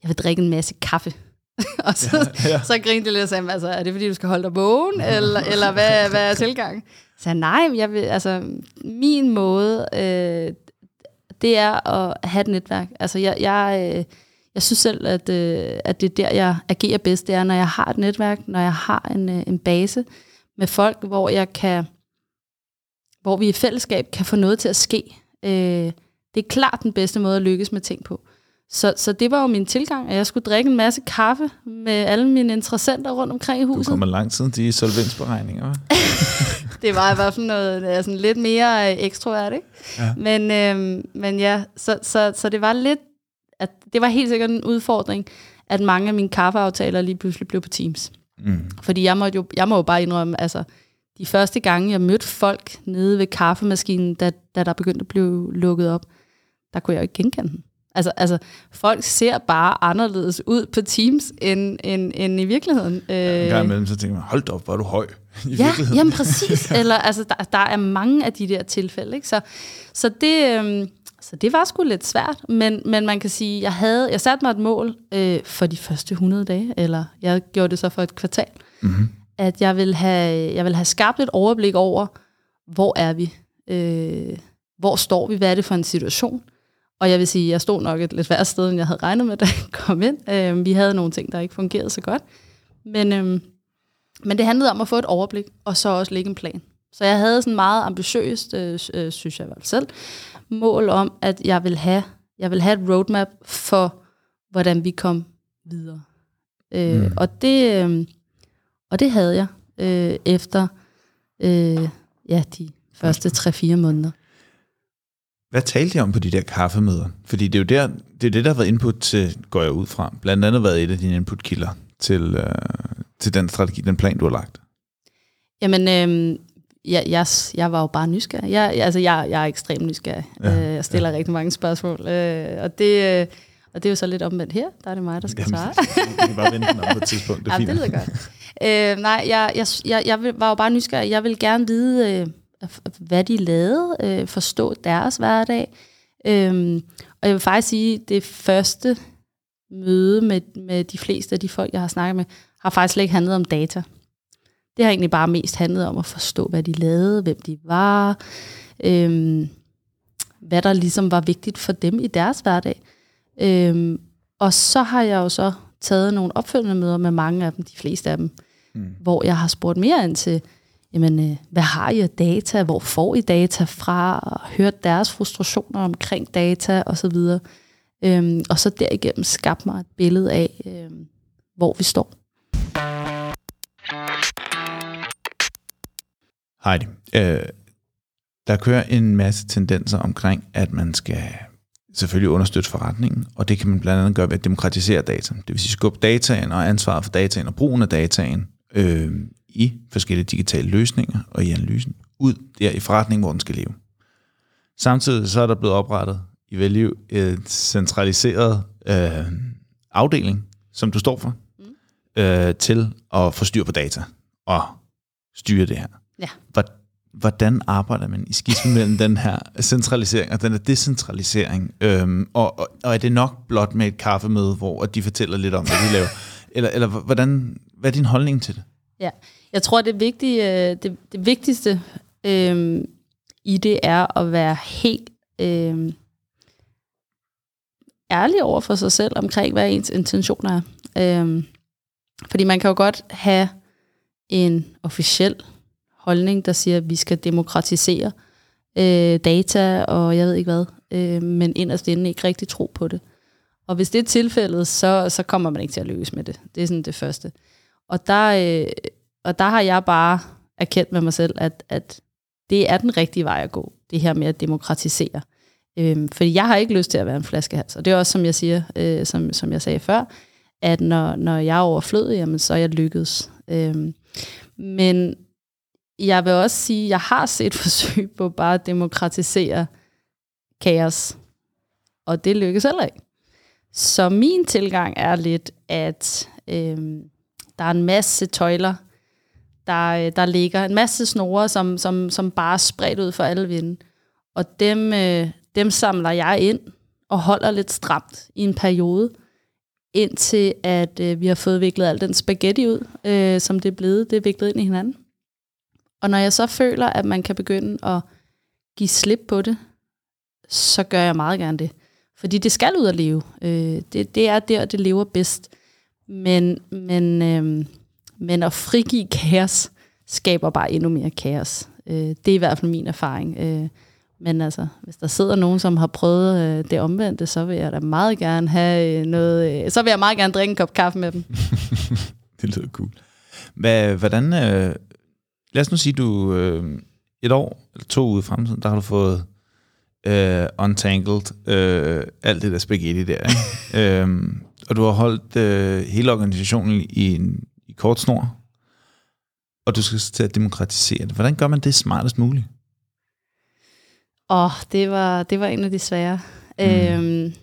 jeg vil drikke en masse kaffe. og så, ja, ja. så grinte jeg lidt og sagde, altså, er det fordi, du skal holde dig vågen, eller, eller hvad, hvad er tilgang? Så jeg, nej, jeg vil, altså, min måde, øh, det er at have et netværk. Altså, jeg, jeg, øh, jeg synes selv, at, øh, at det er der, jeg agerer bedst, det er, når jeg har et netværk, når jeg har en, øh, en base med folk, hvor jeg kan, hvor vi i fællesskab kan få noget til at ske. Øh, det er klart den bedste måde at lykkes med ting på. Så, så det var jo min tilgang, at jeg skulle drikke en masse kaffe med alle mine interessenter rundt omkring i Du huset. kommer lang tid til solvensberegninger? Det var i hvert fald noget øh, sådan lidt mere øh, ekstrovert, ikke? Ja. Men, øhm, men ja, så, så, så det var lidt, at det var helt sikkert en udfordring, at mange af mine kaffeaftaler lige pludselig blev på Teams. Mm. Fordi jeg må jo, jeg må jo bare indrømme, altså, de første gange, jeg mødte folk nede ved kaffemaskinen, da, da der begyndte at blive lukket op, der kunne jeg jo ikke genkende dem. Altså, altså, folk ser bare anderledes ud på Teams, end, end, end i virkeligheden. En gang Øh, imellem, så tænker man, hold op, hvor er du høj i Ja, jamen præcis. Eller, altså, der, der er mange af de der tilfælde. Ikke? Så, så, det, øhm, så det var sgu lidt svært. Men, men man kan sige, jeg havde jeg satte mig et mål øh, for de første 100 dage, eller jeg gjorde det så for et kvartal, Mm-hmm. at jeg vil have, jeg vil have skabt et overblik over, hvor er vi? Øh, hvor står vi? Hvad er det for en situation? Og jeg vil sige, jeg stod nok et lidt værre sted, end jeg havde regnet med, da jeg kom ind. Øh, vi havde nogle ting, der ikke fungerede så godt. Men, øh, men det handlede om at få et overblik, og så også lægge en plan. Så jeg havde sådan meget ambitiøst, øh, øh, synes jeg fald selv, mål om, at jeg vil have, jeg vil have et roadmap for, hvordan vi kom videre. Øh, Mm. og, det, øh, og det havde jeg øh, efter øh, ja, de første 3-4 måneder. Hvad talte jeg om på de der kaffemøder? Fordi det er jo der, det, er det der har været input til, går jeg ud fra, blandt andet været et af dine inputkilder til, øh, til den strategi, den plan, du har lagt. Jamen, øh, jeg, jeg, jeg var jo bare nysgerrig. Jeg, jeg- altså, jeg, jeg er ekstremt nysgerrig. Ja, øh, jeg stiller ja. rigtig mange spørgsmål. Øh, og, det, øh, og det er jo så lidt omvendt her. Der er det mig, der skal svare. vi kan bare vente den på et tidspunkt. Det er Ja, fint. det lyder godt. Øh, nej, jeg, jeg, jeg, jeg var jo bare nysgerrig. Jeg vil gerne vide, øh, hvad de lavede, øh, forstå deres hverdag. Øh, og jeg vil faktisk sige, det første møde med, med de fleste af de folk, jeg har snakket med, har faktisk slet ikke handlet om data. Det har egentlig bare mest handlet om at forstå, hvad de lavede, hvem de var, øh, hvad der ligesom var vigtigt for dem i deres hverdag. Øh, og så har jeg jo så taget nogle opfølgende møder med mange af dem, de fleste af dem, Mm. hvor jeg har spurgt mere ind til, jamen, øh, hvad har I af data, hvor får I data fra, og hørt deres frustrationer omkring data osv. Øhm, og så derigennem skabt mig et billede af, øhm, hvor vi står. Heidi, øh, der kører en masse tendenser omkring, at man skal selvfølgelig understøtte forretningen, og det kan man blandt andet gøre ved at demokratisere data. Det vil sige skubbe dataen og ansvaret for dataen og brugen af dataen øh, i forskellige digitale løsninger og i analysen ud der i forretningen, hvor den skal leve. Samtidig så er der blevet oprettet i Value et centraliseret øh, afdeling, som du står for, øh, til at få styr på data og styre det her. Ja. Hvor- Hvordan arbejder man i skismen mellem den her centralisering og den her decentralisering? Øhm, og, og, og er det nok blot med et kaffemøde, hvor de fortæller lidt om, hvad de laver? Eller, eller hvordan, hvad er din holdning til det? Ja, jeg tror, det, vigtige, øh, det, det vigtigste øh, i det er at være helt øh, ærlig over for sig selv omkring, hvad ens intentioner er. Øh, fordi man kan jo godt have en officiel holdning, der siger, at vi skal demokratisere øh, data og jeg ved ikke hvad, øh, men inderst inde ikke rigtig tro på det. Og hvis det er tilfældet, så, så kommer man ikke til at lykkes med det. Det er sådan det første. Og der, øh, og der har jeg bare erkendt med mig selv, at, at det er den rigtige vej at gå, det her med at demokratisere. Øhm, fordi jeg har ikke lyst til at være en flaskehals, og det er også, som jeg siger, øh, som, som jeg sagde før, at når, når jeg er overflødig, jamen, så er jeg lykkedes. Øhm, men jeg vil også sige, at jeg har set forsøg på bare at demokratisere kaos, og det lykkes heller ikke. Så min tilgang er lidt, at øhm, der er en masse tøjler, der, øh, der ligger, en masse snore, som, som, som bare er spredt ud for alle vinde. Og dem, øh, dem samler jeg ind og holder lidt stramt i en periode, indtil at øh, vi har fået viklet al den spaghetti ud, øh, som det er blevet. Det er viklet ind i hinanden. Og når jeg så føler, at man kan begynde at give slip på det, så gør jeg meget gerne det. Fordi det skal ud at leve. Øh, det, det er der, det lever bedst. Men, men, øh, men at frigive kaos skaber bare endnu mere kaos. Øh, det er i hvert fald min erfaring. Øh, Men altså, hvis der sidder nogen, som har prøvet øh, det omvendte, så vil jeg da meget gerne have øh, noget... Øh, så vil jeg meget gerne drikke en kop kaffe med dem. det lyder cool. Hvad, hvordan... Øh, lad os nu sige, du øh, et år eller to ude i fremtiden, der har du fået øh, untangled øh, alt det der spaghetti der. Ikke? øhm, og du har holdt øh, hele organisationen i en i kort snor, og du skal til at demokratisere det. Hvordan gør man det smartest muligt? Åh, oh, det var, det var en af de svære. Mm. Øhm,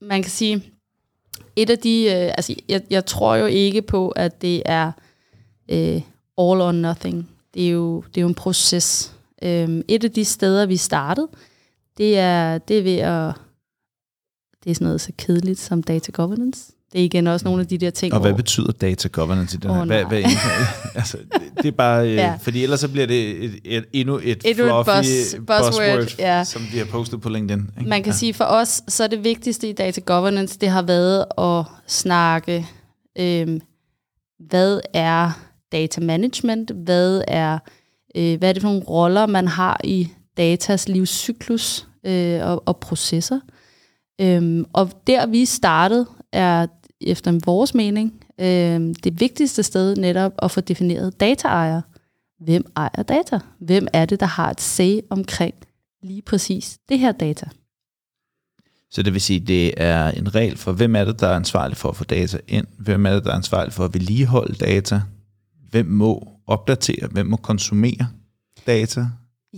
man kan sige, et af de, øh, altså jeg, jeg tror jo ikke på, at det er øh, all or nothing. Det er jo, det er jo en proces. Øhm, et af de steder, vi startede, det er, det er ved at, det er sådan noget så kedeligt som data governance. Det er igen også nogle af de der ting. Og hvad hvor... betyder data governance i den her? Oh, hvad, hvad, altså, det, det er bare, øh, ja. fordi ellers så bliver det et, et, endnu et, et fluffy buzz, buzzword, buzzword ja. som vi har postet på LinkedIn. Ikke? Man kan ja. sige, for os, så er det vigtigste i data governance, det har været at snakke, øh, hvad er data management, hvad er, øh, hvad er det for nogle roller, man har i datas livscyklus øh, og, og processer. Øhm, og der vi startede, er efter vores mening øh, det vigtigste sted netop at få defineret dataejer. Hvem ejer data? Hvem er det, der har et say omkring lige præcis det her data? Så det vil sige, det er en regel for, hvem er det, der er ansvarlig for at få data ind? Hvem er det, der er ansvarlig for at vedligeholde data? Hvem må opdatere? Hvem må konsumere data?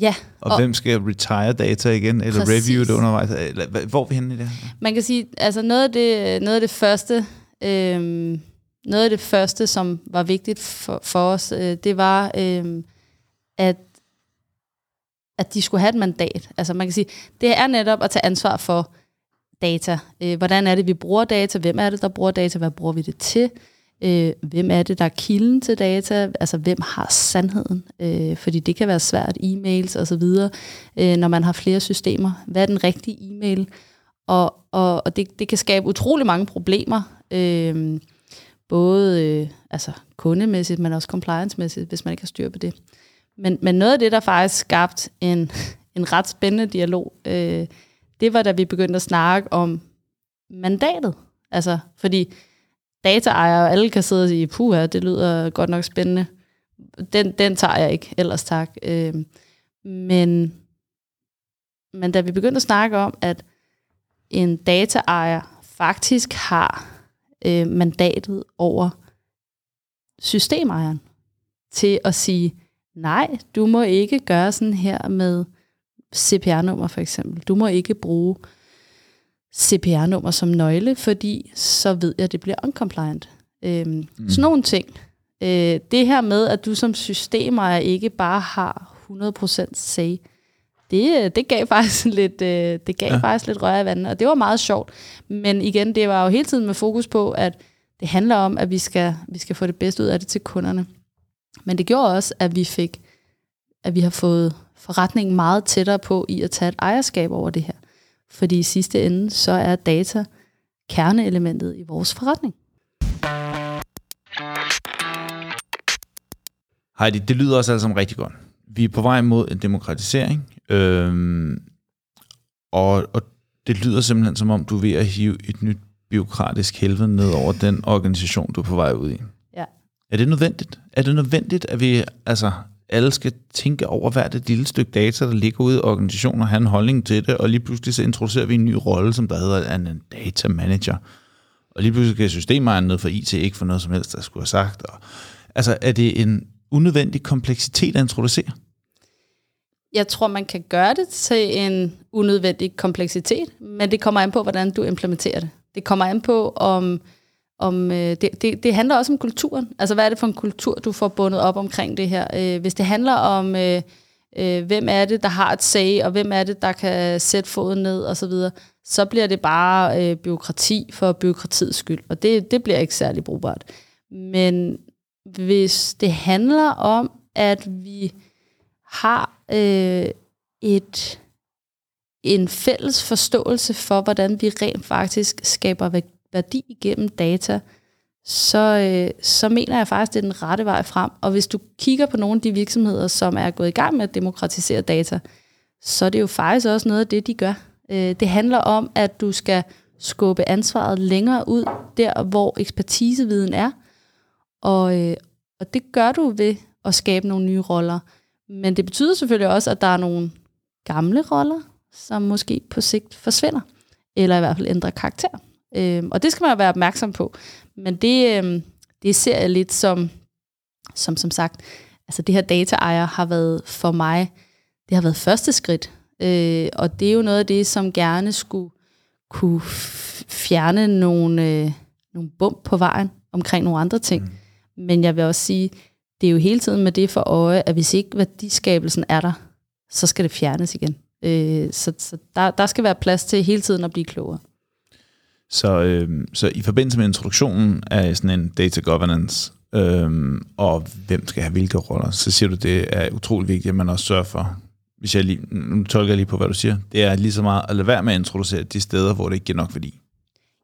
Ja. Og, og hvem skal retire data igen, eller præcis. review det undervejs? Eller, hvor er vi henne i det her? Man kan sige, altså noget af det, noget af det første, øhm, noget af det første, som var vigtigt for, for os, øh, det var, øhm, at at de skulle have et mandat. Altså man kan sige, det er netop at tage ansvar for data. Øh, hvordan er det, vi bruger data? Hvem er det, der bruger data? Hvad bruger vi det til? Øh, hvem er det, der er kilden til data? Altså, hvem har sandheden? Øh, fordi det kan være svært, e-mails og så videre, øh, når man har flere systemer. Hvad er den rigtige e-mail? Og, og, og det, det kan skabe utrolig mange problemer, øh, både øh, altså kundemæssigt, men også compliance-mæssigt, hvis man ikke har styr på det. Men, men noget af det, der faktisk skabt en, en ret spændende dialog, øh, det var, da vi begyndte at snakke om mandatet. Altså, fordi dataejere, og alle kan sidde og sige, puha, det lyder godt nok spændende. Den, den tager jeg ikke, ellers tak. Øh, men, men da vi begyndte at snakke om, at en dataejer faktisk har øh, mandatet over systemejeren til at sige, nej, du må ikke gøre sådan her med CPR-nummer for eksempel. Du må ikke bruge øh, CPR-nummer som nøgle, fordi så ved jeg, at det bliver uncompliant. Øhm, mm. Sådan nogle ting. Øh, det her med, at du som systemejer ikke bare har 100% say, det, det gav faktisk lidt, øh, det gav ja. faktisk lidt røre i vandet, og det var meget sjovt. Men igen, det var jo hele tiden med fokus på, at det handler om, at vi skal, vi skal få det bedste ud af det til kunderne. Men det gjorde også, at vi fik, at vi har fået forretningen meget tættere på i at tage et ejerskab over det her. Fordi i sidste ende, så er data kerneelementet i vores forretning. Heidi, det lyder også altså rigtig godt. Vi er på vej mod en demokratisering, øhm, og, og det lyder simpelthen som om, du er ved at hive et nyt byråkratisk helvede ned over den organisation, du er på vej ud i. Ja. Er det nødvendigt? Er det nødvendigt, at vi altså alle skal tænke over hvert et lille stykke data, der ligger ude i organisationen, og have en holdning til det, og lige pludselig så introducerer vi en ny rolle, som der hedder en data manager. Og lige pludselig kan systemejeren ned for IT ikke for noget som helst, der skulle have sagt. Og, altså, er det en unødvendig kompleksitet at introducere? Jeg tror, man kan gøre det til en unødvendig kompleksitet, men det kommer an på, hvordan du implementerer det. Det kommer an på, om om, øh, det, det, det handler også om kulturen. Altså, hvad er det for en kultur, du får bundet op omkring det her? Øh, hvis det handler om, øh, øh, hvem er det, der har et sag, og hvem er det, der kan sætte foden ned, og så videre, så bliver det bare øh, byråkrati for byråkratiets skyld, og det, det bliver ikke særlig brugbart. Men hvis det handler om, at vi har øh, et en fælles forståelse for, hvordan vi rent faktisk skaber værdi igennem data, så, øh, så mener jeg faktisk, det er den rette vej frem. Og hvis du kigger på nogle af de virksomheder, som er gået i gang med at demokratisere data, så er det jo faktisk også noget af det, de gør. Øh, det handler om, at du skal skubbe ansvaret længere ud, der hvor ekspertiseviden er. Og, øh, og det gør du ved at skabe nogle nye roller. Men det betyder selvfølgelig også, at der er nogle gamle roller, som måske på sigt forsvinder, eller i hvert fald ændrer karakter. Øh, og det skal man jo være opmærksom på. Men det, øh, det ser jeg lidt som, som som sagt, altså det her data-ejer har været for mig, det har været første skridt. Øh, og det er jo noget af det, som gerne skulle kunne fjerne nogle, øh, nogle bump på vejen omkring nogle andre ting. Mm. Men jeg vil også sige, det er jo hele tiden med det for øje, at hvis ikke værdiskabelsen er der, så skal det fjernes igen. Øh, så så der, der skal være plads til hele tiden at blive klogere. Så, øh, så i forbindelse med introduktionen af sådan en data governance, øh, og hvem skal have hvilke roller, så siger du, det er utrolig vigtigt, at man også sørger for, hvis jeg lige, nu tolker jeg lige på, hvad du siger, det er lige så meget at lade være med at introducere de steder, hvor det ikke giver nok værdi.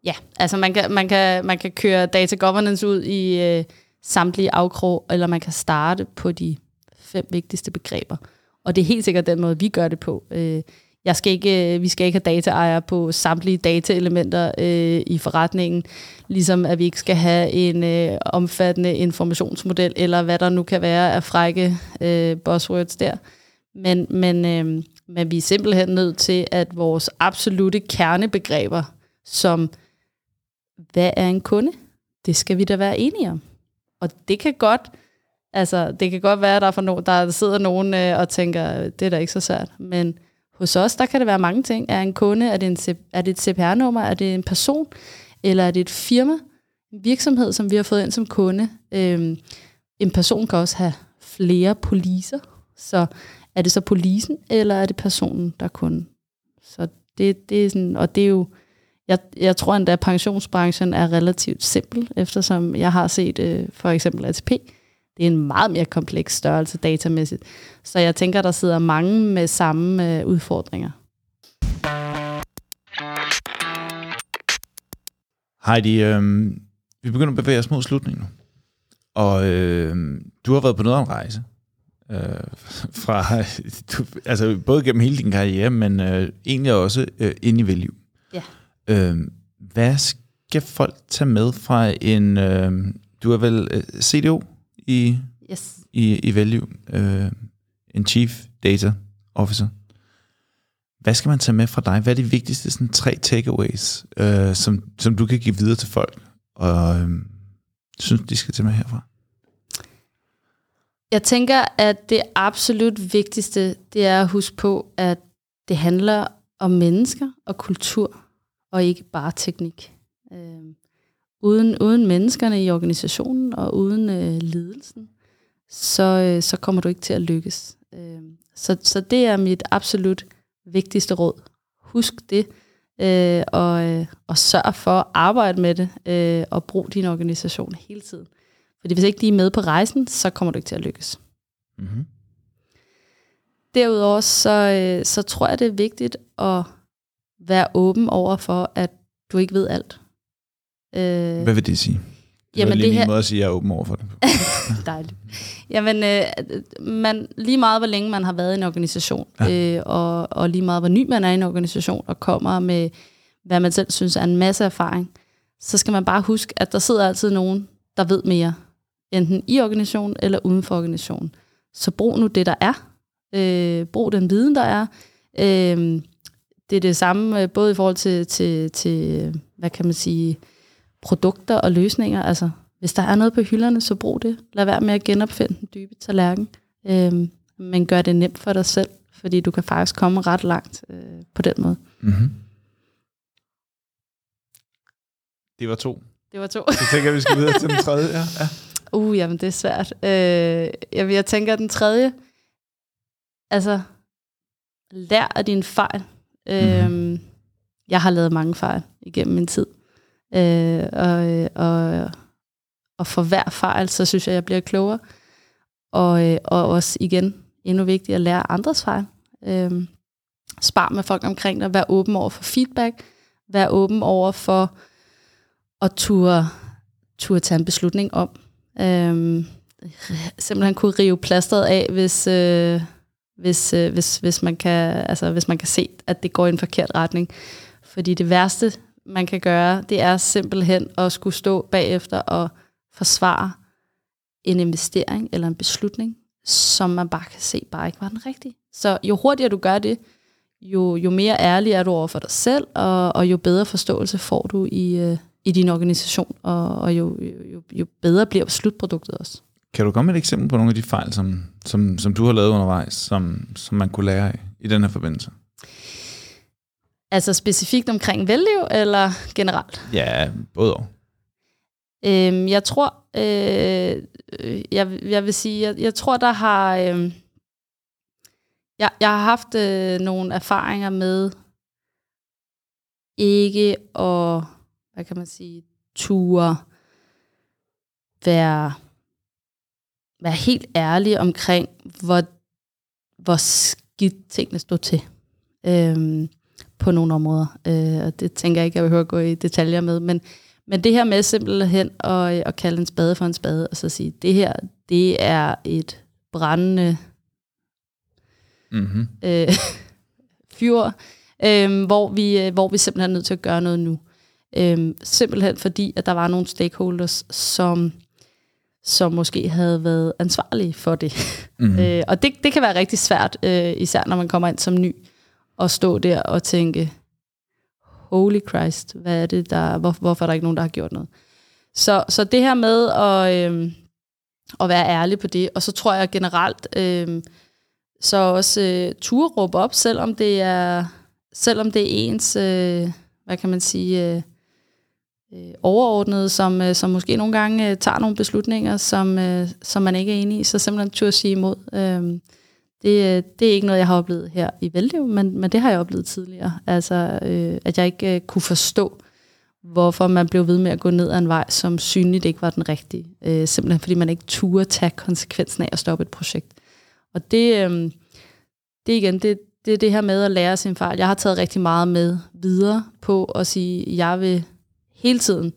Ja, altså man kan, man kan, man kan køre data governance ud i øh, samtlige afkrog, eller man kan starte på de fem vigtigste begreber. Og det er helt sikkert den måde, vi gør det på. Øh, jeg skal ikke, øh, vi skal ikke have dataejer på samtlige dataelementer øh, i forretningen, ligesom at vi ikke skal have en øh, omfattende informationsmodel, eller hvad der nu kan være af frække øh, buzzwords der. Men, men, øh, men vi er simpelthen nødt til, at vores absolute kernebegreber, som hvad er en kunde, det skal vi da være enige om. Og det kan godt, altså det kan godt være, at der, for no, der sidder nogen øh, og tænker, det er da ikke så svært, men hos os, der kan det være mange ting. Er en kunde, er det, en, er det et CPR-nummer, er det en person, eller er det et firma, en virksomhed, som vi har fået ind som kunde. Øhm, en person kan også have flere poliser, så er det så polisen, eller er det personen, der er kunde? Så det, det er sådan, og det er jo, jeg, jeg tror endda, at pensionsbranchen er relativt simpel, eftersom jeg har set øh, for eksempel ATP, det er en meget mere kompleks størrelse datamæssigt. Så jeg tænker, der sidder mange med samme øh, udfordringer. Heidi, øh, vi begynder at bevæge os mod slutningen nu. Og øh, du har været på noget af en rejse. Øh, fra, du, altså både gennem hele din karriere, men øh, egentlig også øh, ind i velliv. Ja. Øh, hvad skal folk tage med fra en... Øh, du er vel øh, CDO i, Yes. i, i Value, øh, en Chief Data Officer. Hvad skal man tage med fra dig? Hvad er de vigtigste sådan, tre takeaways, øh, som, som du kan give videre til folk, og øh, synes, de skal tage med herfra? Jeg tænker, at det absolut vigtigste, det er at huske på, at det handler om mennesker og kultur, og ikke bare teknik. Øh, uden, uden menneskerne i organisationen og uden øh, ledelsen, så, øh, så kommer du ikke til at lykkes. Øh, så, så det er mit absolut vigtigste råd. Husk det, øh, og, øh, og sørg for at arbejde med det, øh, og brug din organisation hele tiden. Fordi hvis ikke de er med på rejsen, så kommer du ikke til at lykkes. Mm-hmm. Derudover så, øh, så tror jeg, det er vigtigt at være åben over for, at du ikke ved alt. Øh, Hvad vil det sige? Det Jamen, var lige det her- måde at sige, at jeg er åben over for det. Dejligt. Jamen, øh, man, lige meget hvor længe man har været i en organisation, ja. øh, og, og lige meget hvor ny man er i en organisation, og kommer med, hvad man selv synes er en masse erfaring, så skal man bare huske, at der sidder altid nogen, der ved mere, enten i organisationen eller uden for organisationen. Så brug nu det, der er. Øh, brug den viden, der er. Øh, det er det samme, øh, både i forhold til, til, til, hvad kan man sige, produkter og løsninger. Altså, hvis der er noget på hylderne, så brug det. Lad være med at genopfinde den dybe tallerken. Øhm, men gør det nemt for dig selv, fordi du kan faktisk komme ret langt øh, på den måde. Mm-hmm. Det var to. Det var to. Så tænker vi skal videre til den tredje. Ja. ja. Uh, jamen det er svært. Øh, jeg, jeg tænker, den tredje, altså, lær af dine fejl. Øh, mm-hmm. Jeg har lavet mange fejl igennem min tid. Øh, og, øh, og, og for hver fejl, så synes jeg, jeg bliver klogere. Og, øh, og også igen, endnu vigtigt at lære andres fejl. Øh, spar med folk omkring dig. Vær åben over for feedback. Vær åben over for at turde, turde tage en beslutning om. Øh, simpelthen kunne rive plasteret af, hvis, øh, hvis, øh, hvis, hvis, man kan, altså, hvis man kan se, at det går i en forkert retning. Fordi det værste, man kan gøre, det er simpelthen at skulle stå bagefter og forsvare en investering eller en beslutning, som man bare kan se bare ikke var den rigtige. Så jo hurtigere du gør det, jo, jo mere ærlig er du over for dig selv, og, og jo bedre forståelse får du i, øh, i din organisation, og, og jo, jo, jo bedre bliver slutproduktet også. Kan du komme med et eksempel på nogle af de fejl, som, som, som du har lavet undervejs, som, som man kunne lære af i den her forbindelse? Altså specifikt omkring velliv, eller generelt? Ja, både og. Øhm, jeg tror, øh, jeg, jeg vil sige, jeg, jeg tror, der har... Øh, jeg, jeg har haft øh, nogle erfaringer med ikke at, hvad kan man sige, ture være, være helt ærlig omkring, hvor, hvor skidt tingene stod til øhm, på nogle områder. Øh, og det tænker jeg ikke, jeg vil høre gå i detaljer med, men, men det her med simpelthen at, at kalde en spade for en spade, og så sige, det her, det er et brændende mm-hmm. øh, fyr, øh, hvor, vi, øh, hvor vi simpelthen er nødt til at gøre noget nu. Øh, simpelthen fordi, at der var nogle stakeholders, som, som måske havde været ansvarlige for det. Mm-hmm. øh, og det, det kan være rigtig svært, øh, især når man kommer ind som ny, at stå der og tænke, holy Christ, hvad er det, der, hvor, hvorfor er der ikke nogen, der har gjort noget? Så, så det her med at, øh, at være ærlig på det, og så tror jeg generelt, øh, så også øh, turde råbe op, selvom det er, selvom det er ens, øh, hvad kan man sige, øh, øh, overordnede, som, øh, som måske nogle gange øh, tager nogle beslutninger, som, øh, som man ikke er enig i, så simpelthen turde sige imod. Øh, det, øh, det er ikke noget, jeg har oplevet her i Vældiv, men, men det har jeg oplevet tidligere. Altså, øh, at jeg ikke øh, kunne forstå, hvorfor man blev ved med at gå ned ad en vej, som synligt ikke var den rigtige. Øh, simpelthen fordi man ikke turde tage konsekvensen af at stoppe et projekt. Og det, øh, det igen, det, det er det her med at lære sin fejl. Jeg har taget rigtig meget med videre på at sige, at jeg vil hele tiden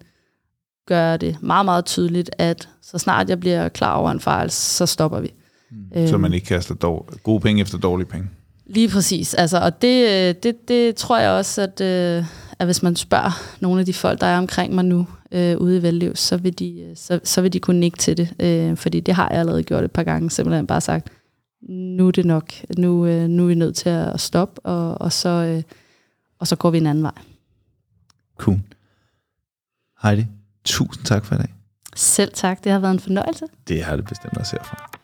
gøre det meget, meget tydeligt, at så snart jeg bliver klar over en fejl, så stopper vi. Mm. Så man ikke kaster dår, gode penge efter dårlige penge. Lige præcis. Altså, og det, det, det tror jeg også, at, øh, at hvis man spørger nogle af de folk, der er omkring mig nu øh, ude i Vældliv, så vil, de, så, så vil de kunne nikke til det. Øh, fordi det har jeg allerede gjort et par gange. Simpelthen bare sagt, nu er det nok. Nu, øh, nu er vi nødt til at stoppe, og, og, så, øh, og så går vi en anden vej. Cool. Heidi, tusind tak for i dag. Selv tak. Det har været en fornøjelse. Det har det bestemt også herfra.